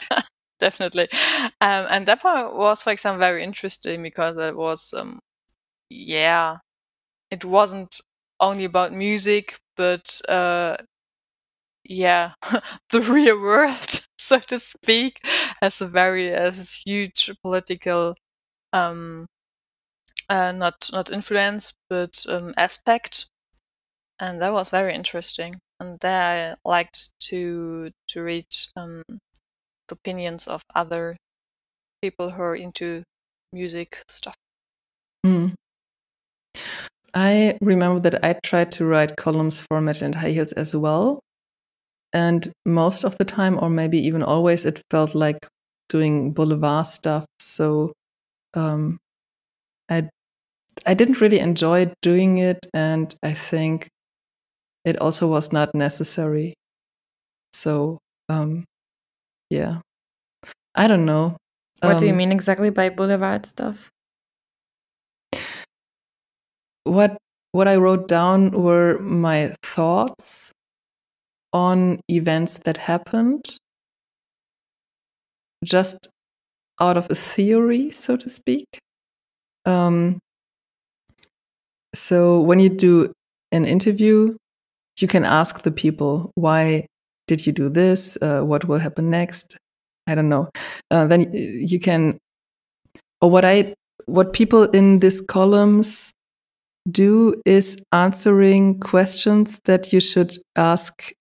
(laughs) Definitely. Um, and that part was, for example, very interesting because it was, um, yeah, it wasn't only about music, but uh, yeah, the real world, so to speak, has a very as huge political um, uh, not not influence, but um, aspect, and that was very interesting. And there I liked to to read um, opinions of other people who are into music stuff. Mm. I remember that I tried to write columns for Metal and High Heels as well. And most of the time, or maybe even always, it felt like doing boulevard stuff. So um, I I didn't really enjoy doing it, and I think it also was not necessary. So um, yeah, I don't know. What um, do you um mean exactly by boulevard stuff? what what I wrote down were my thoughts on events that happened just out of a theory, so to speak. Um, so when you do an interview, you can ask the people, why did you do this? Uh, what will happen next? I don't know. Uh, then you can, or what I, what people in these columns do is answering questions that you should ask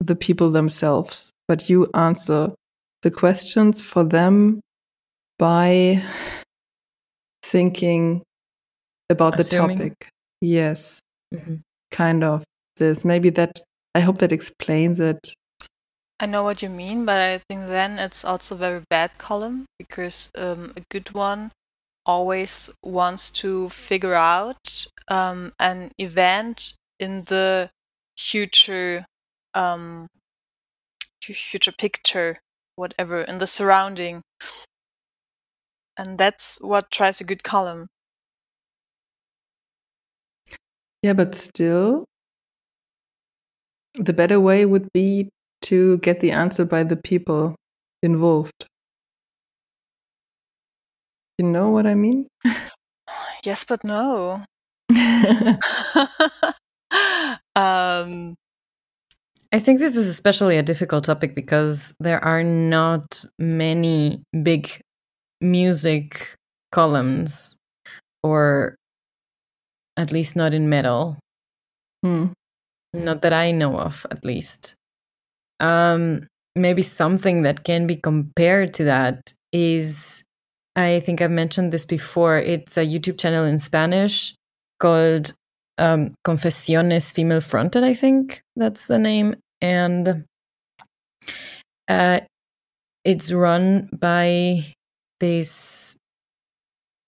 the people themselves, but you answer the questions for them by thinking about Assuming. the topic. Yes, Mhm. kind of this. Maybe that, I hope that explains it. I know what you mean, but I think then it's also a very bad column because um, a good one always wants to figure out um, an event in the future um, future picture, whatever, in the surrounding. And that's what tries a good column. Yeah, but still, the better way would be to get the answer by the people involved. You know what I mean? (sighs) Yes, but no. (laughs) (laughs) um, I think this is especially a difficult topic because there are not many big music columns, or at least not in metal. Hmm. Not that I know of, at least. Um, maybe something that can be compared to that is I think I've mentioned this before. It's a YouTube channel in Spanish called um, Confesiones Female Fronted, I think that's the name. And uh, it's run by this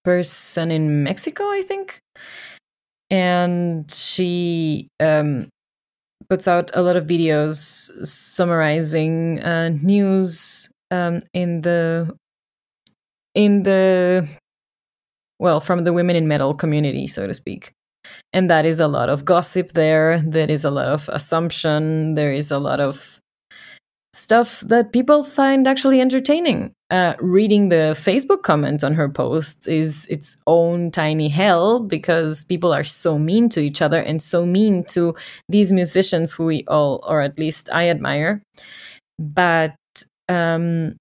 person in Mexico, I think. And she um, puts out a lot of videos summarizing uh, news um, in the in the well from the women in metal community so to speak. And that is a lot of gossip there. There is a lot of assumption. There is a lot of stuff that people find actually entertaining. Uh, reading the facebook comments on her posts is its own tiny hell because people are so mean to each other and so mean to these musicians who we all or at least i admire. But um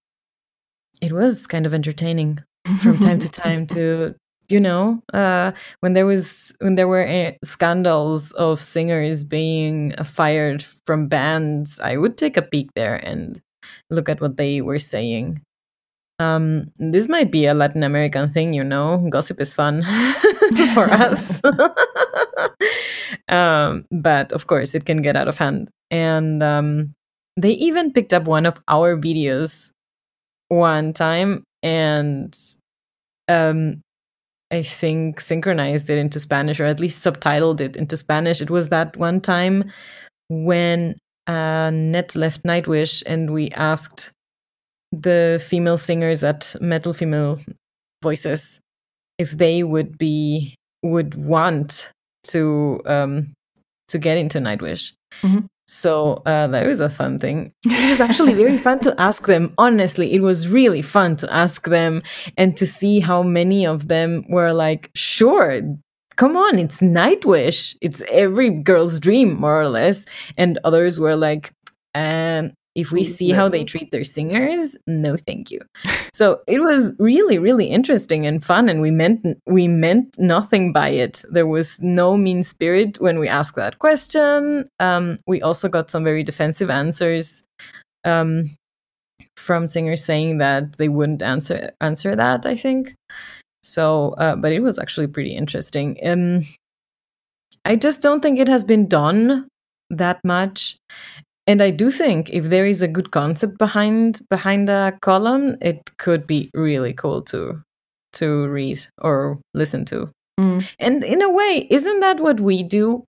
it was kind of entertaining from time to time (laughs) to you know uh, when there was when there were uh, scandals of singers being fired from bands i would take a peek there and look at what they were saying. Um, this might be a latin american thing you know gossip is fun (laughs) for us. (laughs) Um, but of course it can get out of hand. And um, they even picked up one of our videos one time and um I think synchronized it into Spanish or at least subtitled it into Spanish. It was that one time when uh, Net left Nightwish and we asked the female singers at Metal Female Voices if they would be would want to um to get into Nightwish. Mhm. So uh, that was a fun thing. (laughs) It was actually very fun to ask them. Honestly, it was really fun to ask them and to see how many of them were like, "Sure, come on, it's Nightwish. It's every girl's dream, more or less." And others were like, um, "If we Mm, see how they treat their singers, no, thank you." (laughs) so it was really, really interesting and fun, and we meant we meant nothing by it. There was no mean spirit when we asked that question. Um, we also got some very defensive answers. Um, from singers saying that they wouldn't answer answer that i think so uh, but it was actually pretty interesting um i just don't think it has been done that much and i do think if there is a good concept behind behind a column it could be really cool to to read or listen to Mm. and in a way isn't that what we do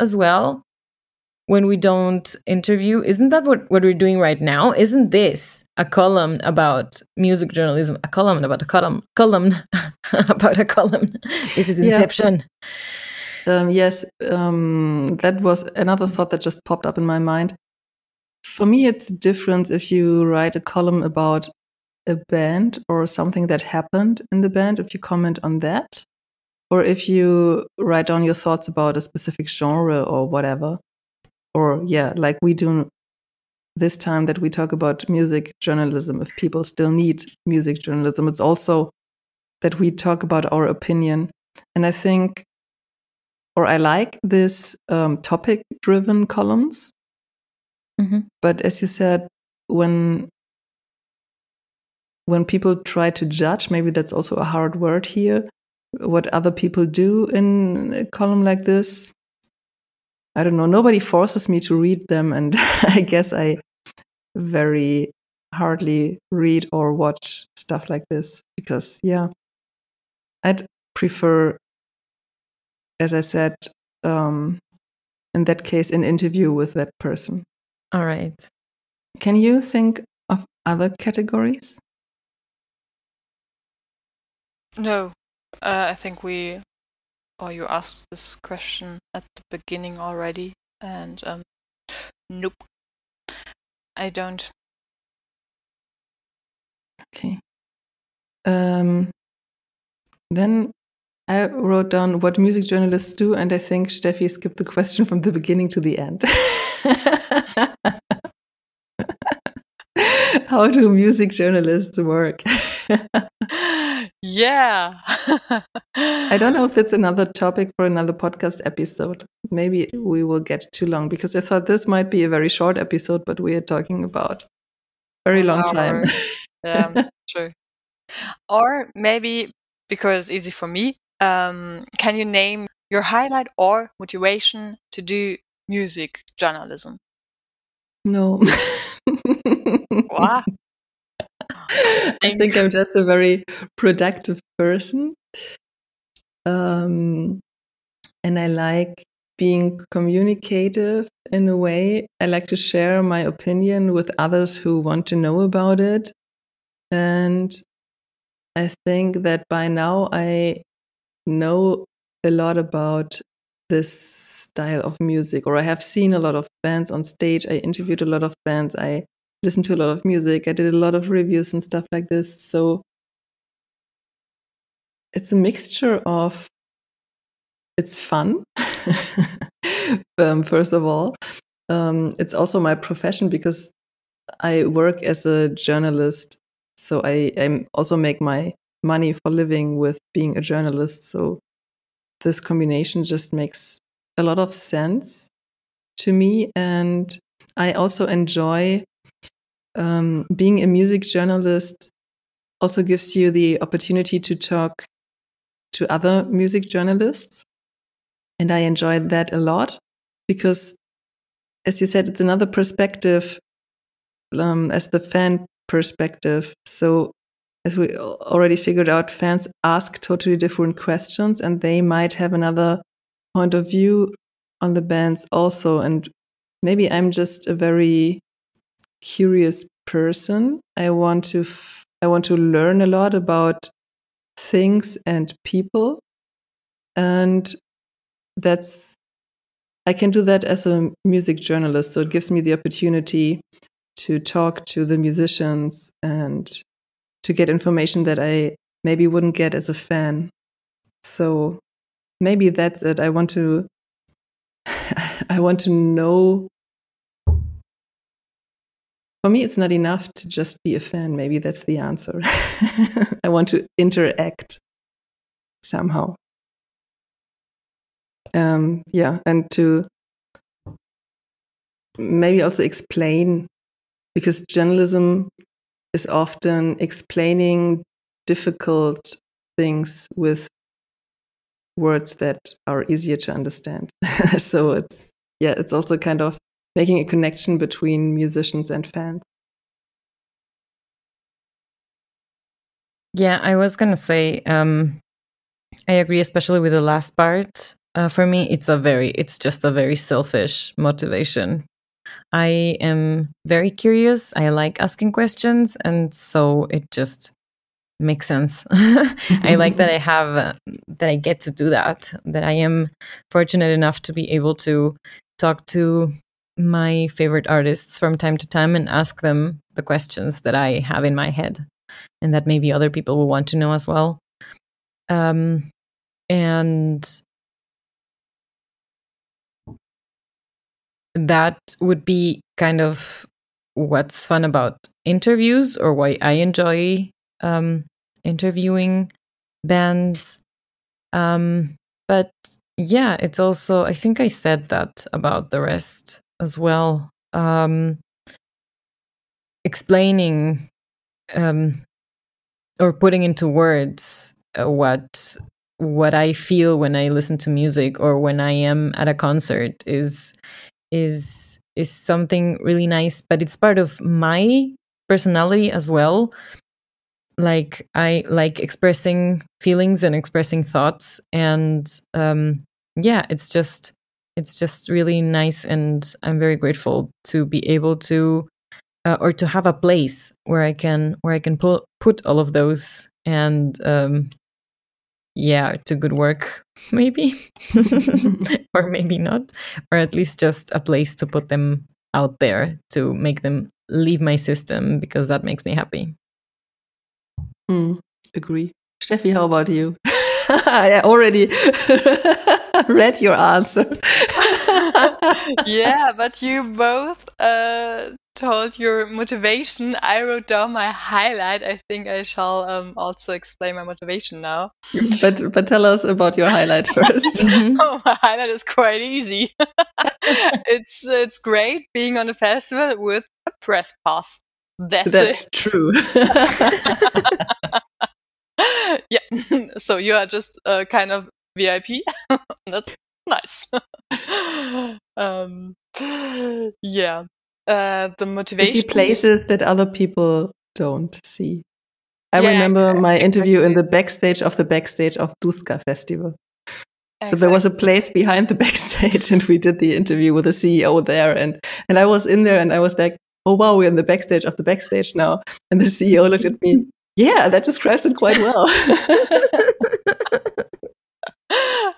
as well when we don't interview isn't that what, what we're doing right now isn't this a column about music journalism a column about a column column (laughs) about a column this is Yeah. inception Um, yes, um, that was another thought that just popped up in my mind. For me, it's different if you write a column about a band or something that happened in the band, if you comment on that, or if you write down your thoughts about a specific genre or whatever. Or, yeah, like we do this time that we talk about music journalism, if people still need music journalism, it's also that we talk about our opinion. And I think, or I like this um, topic driven columns. Mm-hmm. But as you said, when when people try to judge, maybe that's also a hard word here, what other people do in a column like this. I don't know. Nobody forces me to read them, and (laughs) I guess I very hardly read or watch stuff like this because, yeah, I'd prefer, as I said, um, in that case, an interview with that person. All right. Can you think of other categories? No, uh, I think we, or you asked this question at the beginning already, and um, nope, I don't. Okay. Um, then I wrote down what music journalists do, and I think Steffi skipped the question from the beginning to the end. (laughs) (laughs) How do music journalists work? yeah. (laughs) I don't know if it's another topic for another podcast episode. Maybe we will get too long because I thought this might be a very short episode, but we are talking about very long time. yeah, (laughs) true. Or maybe because easy for me, um, can you name your highlight or motivation to do music journalism? No. Wow. (laughs) I think I'm just a very productive person. Um, and I like being communicative in a way. I like to share my opinion with others who want to know about it. And I think that by now I know a lot about this style of music, or I have seen a lot of bands on stage. I interviewed a lot of bands. I listened to a lot of music. I did a lot of reviews and stuff like this. So it's a mixture of it's fun, (laughs) um, first of all. Um, it's also my profession because I work as a journalist. So I, I also make my money for living with being a journalist. So this combination just makes a lot of sense to me. And I also enjoy um, being a music journalist also gives you the opportunity to talk to other music journalists. And I enjoyed that a lot because, as you said, it's another perspective um, as the fan perspective. So, as we already figured out, fans ask totally different questions and they might have another point of view on the bands also. And maybe I'm just a very curious person. I want to I want to learn a lot about things and people, and that's I can do that as a music journalist. So it gives me the opportunity to talk to the musicians and to get information that I maybe wouldn't get as a fan. So maybe that's it. I want to (laughs) I want to know for me, it's not enough to just be a fan. Maybe that's the answer. (laughs) I want to interact somehow. Um, yeah, and to maybe also explain, because journalism is often explaining difficult things with words that are easier to understand. (laughs) so it's yeah, it's also kind of making a connection between musicians and fans. Yeah, I was gonna say, um, I agree, especially with the last part. Uh, for me, it's a very, it's just a very selfish motivation. I am very curious. I like asking questions, and so it just makes sense. (laughs) I like that (laughs) I have uh, that I get to do that. That I am fortunate enough to be able to talk to my favorite artists from time to time and ask them the questions that I have in my head, and that maybe other people will want to know as well. Um, and that would be kind of what's fun about interviews or why I enjoy um, interviewing bands. Um, but yeah, it's also, I think I said that about the rest as well. Um, explaining um, or putting into words uh, what what I feel when I listen to music or when I am at a concert is is is something really nice but it's part of my personality as well like i like expressing feelings and expressing thoughts and um yeah it's just it's just really nice and i'm very grateful to be able to uh, or to have a place where i can where i can put put all of those and um yeah to good work (laughs) maybe (laughs) or maybe not or at least just a place to put them out there to make them leave my system because that makes me happy Mm, agree. Steffi, how about you? (laughs) I already (laughs) read your answer. (laughs) yeah, but you both uh, told your motivation. I wrote down my highlight. I think I shall um, also explain my motivation now. but but tell us about your highlight first. oh, my highlight is quite easy. it's it's great being on a festival with a press pass. That's, That's true. (laughs) yeah. (laughs) so you are just a kind of VIP. (laughs) That's nice. um, yeah. Uh, the You motivation. see places that other people don't see. I Yeah, remember my interview in the backstage of the backstage of Duska Festival. So there was a place behind the backstage, and we did the interview with the CEO there, and and I was in there, and I was like, "Oh wow, we're in the backstage of the backstage now." And the CEO looked at me, "Yeah, that describes it quite well." (laughs)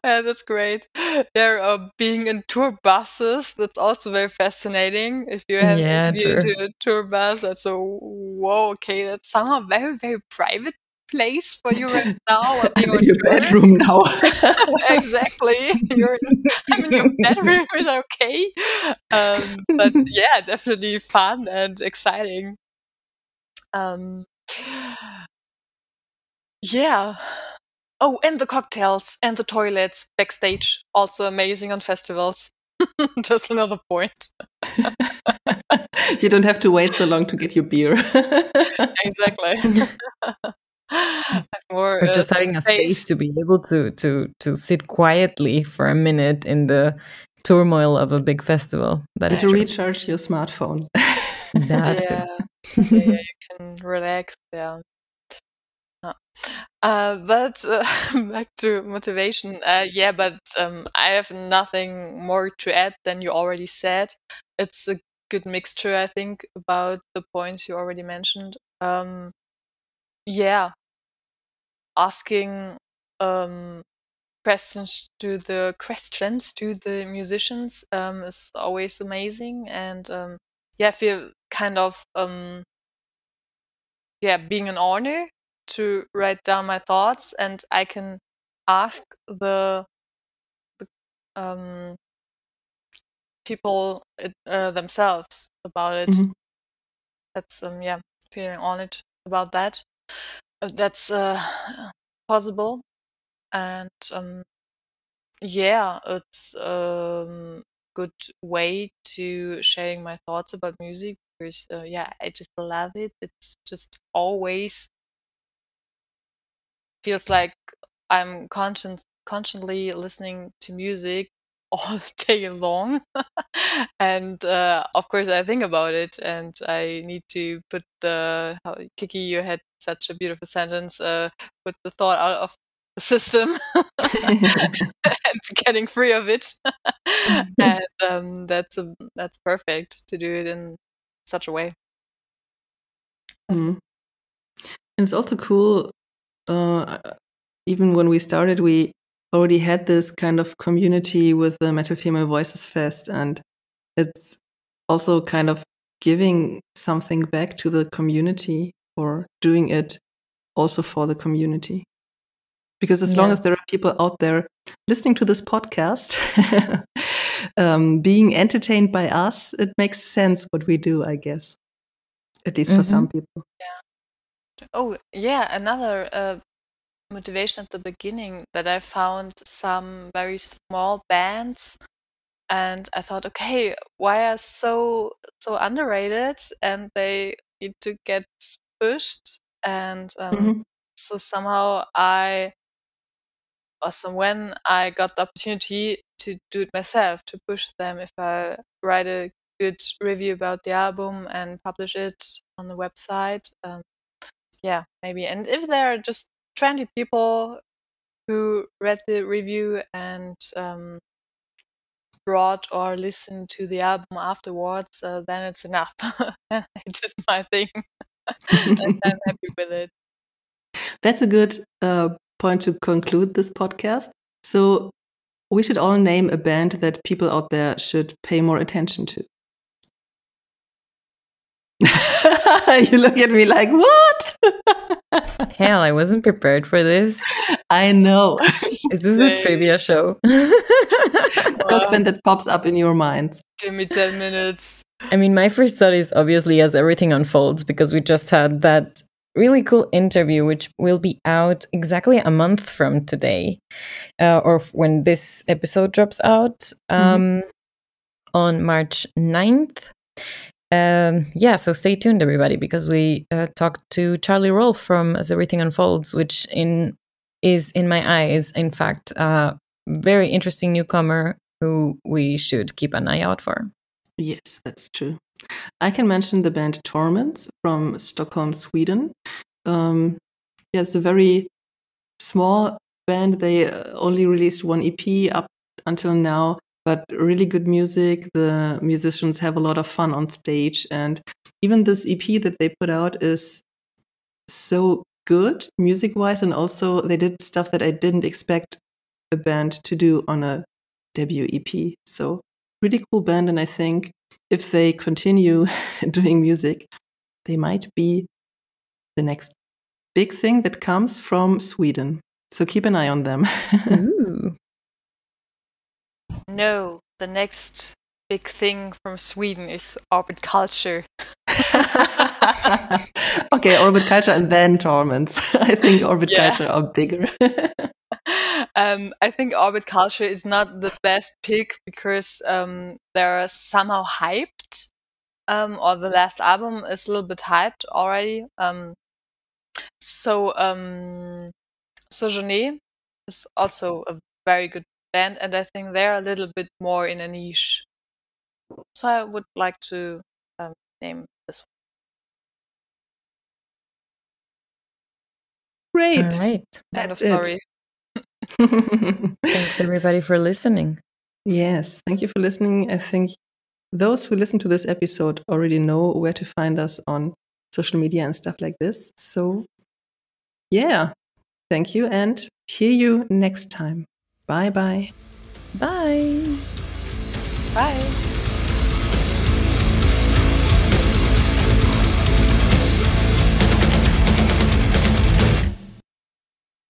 yeah, that's great. There, uh, being in tour buses, that's also very fascinating. If you have Yeah, an interview true. into a tour bus, that's a whoa, okay, that's somehow very, very private place for you right (laughs) now. Or I'm on in your bedroom now. (laughs) exactly. You're (laughs) I'm in your bedroom. Is okay? Um, but yeah, definitely fun and exciting. Um, yeah. Oh, and the cocktails and the toilets backstage, also amazing on festivals. Just another point. you don't have to wait so long to get your beer. Exactly. (gasps) Have more, or uh, just having a space to be able to to to sit quietly for a minute in the turmoil of a big festival that and to true. recharge your smartphone. (laughs) that yeah, yeah, (laughs) yeah, you can relax. Yeah. Uh, Uh, but uh, (laughs) back to motivation. Uh, yeah, but um, I have nothing more to add than you already said. It's a good mixture, I think, about the points you already mentioned. Um, yeah, asking um, questions to the questions to the musicians um, is always amazing, and um, yeah, I feel kind of um, yeah, being an honor to write down my thoughts, and I can ask the, the um, people it, uh, themselves about it. Mhm. That's um, yeah, feeling honored about that. Uh, that's uh, possible, and um, yeah, it's um good way to sharing my thoughts about music because uh, yeah, I just love it. It's just always feels like I'm conscious constantly listening to music (laughs) all (laughs) day long. and uh, of course, I think about it, and I need to put the how, Kiki. You had such a beautiful sentence. Uh, put the thought out of the system (laughs) and getting free of it. and um, that's a, that's perfect to do it in such a way. Mm. And it's also cool. Uh, even when we started, we already had this kind of community with the Metal Female Voices Fest, and it's also kind of giving something back to the community or doing it also for the community. Because as yes. long as there are people out there listening to this podcast, (laughs) um, being entertained by us, it makes sense what we do, I guess. At least mm-hmm. for some mm-hmm. people. Yeah. Oh, yeah. Another uh, motivation at the beginning that I found some very small bands and I thought, okay, why are so so underrated and they need to get pushed and um, mm-hmm. so somehow I awesome when I got the opportunity to do it myself to push them if I write a good review about the album and publish it on the website um, yeah maybe and if there are just 20 people who read the review and um, brought or listened to the album afterwards uh, then it's enough (laughs) i did my thing (laughs) and i'm happy with it that's a good uh, point to conclude this podcast. So we should all name a band that people out there should pay more attention to. (laughs) you look at me like, what? Hell, I wasn't prepared for this. I know. Is this a trivia show? First band that pops up in your mind. Give me 10 minutes. I mean, my first thought is obviously as everything unfolds because we just had that really cool interview, which will be out exactly a month from today, uh, or when this episode drops out mm-hmm. um, mm-hmm. on March 9th. Um, yeah, so stay tuned, everybody, because we uh, talked to Charlie Rolfe from As Everything Unfolds, which in is, in my eyes, in fact, a very interesting newcomer who we should keep an eye out for. Yes, that's true. I can mention the band Torments from Stockholm, Sweden. Um, it's a very small band. They uh, only released one EP up until now, but really good music. The musicians have a lot of fun on stage. And even this EP that they put out is so good music wise. And also, they did stuff that I didn't expect a band to do on a debut EP. So, really cool band. And I think if they continue (laughs) doing music, they might be the next big thing that comes from Sweden. So keep an eye on them. (laughs) no, the next big thing from Sweden is Orbit Culture. (laughs) okay, Orbit Culture and then Torments. (laughs) I think Orbit yeah. Culture are bigger. (laughs) um, I think Orbit Culture is not the best pick because um, they're somehow hyped, um, or the last album is a little bit hyped already. Um, so, um, Sojourner is also a very good band, and I think they're a little bit more in a niche. So I would like to um, name this one. Great. All right. End of story. (laughs) Thanks everybody for listening. Yes, thank you for listening. I think those who listen to this episode already know where to find us on social media and stuff like this. So, yeah, thank you and hear you next time. Bye bye. Bye. Bye.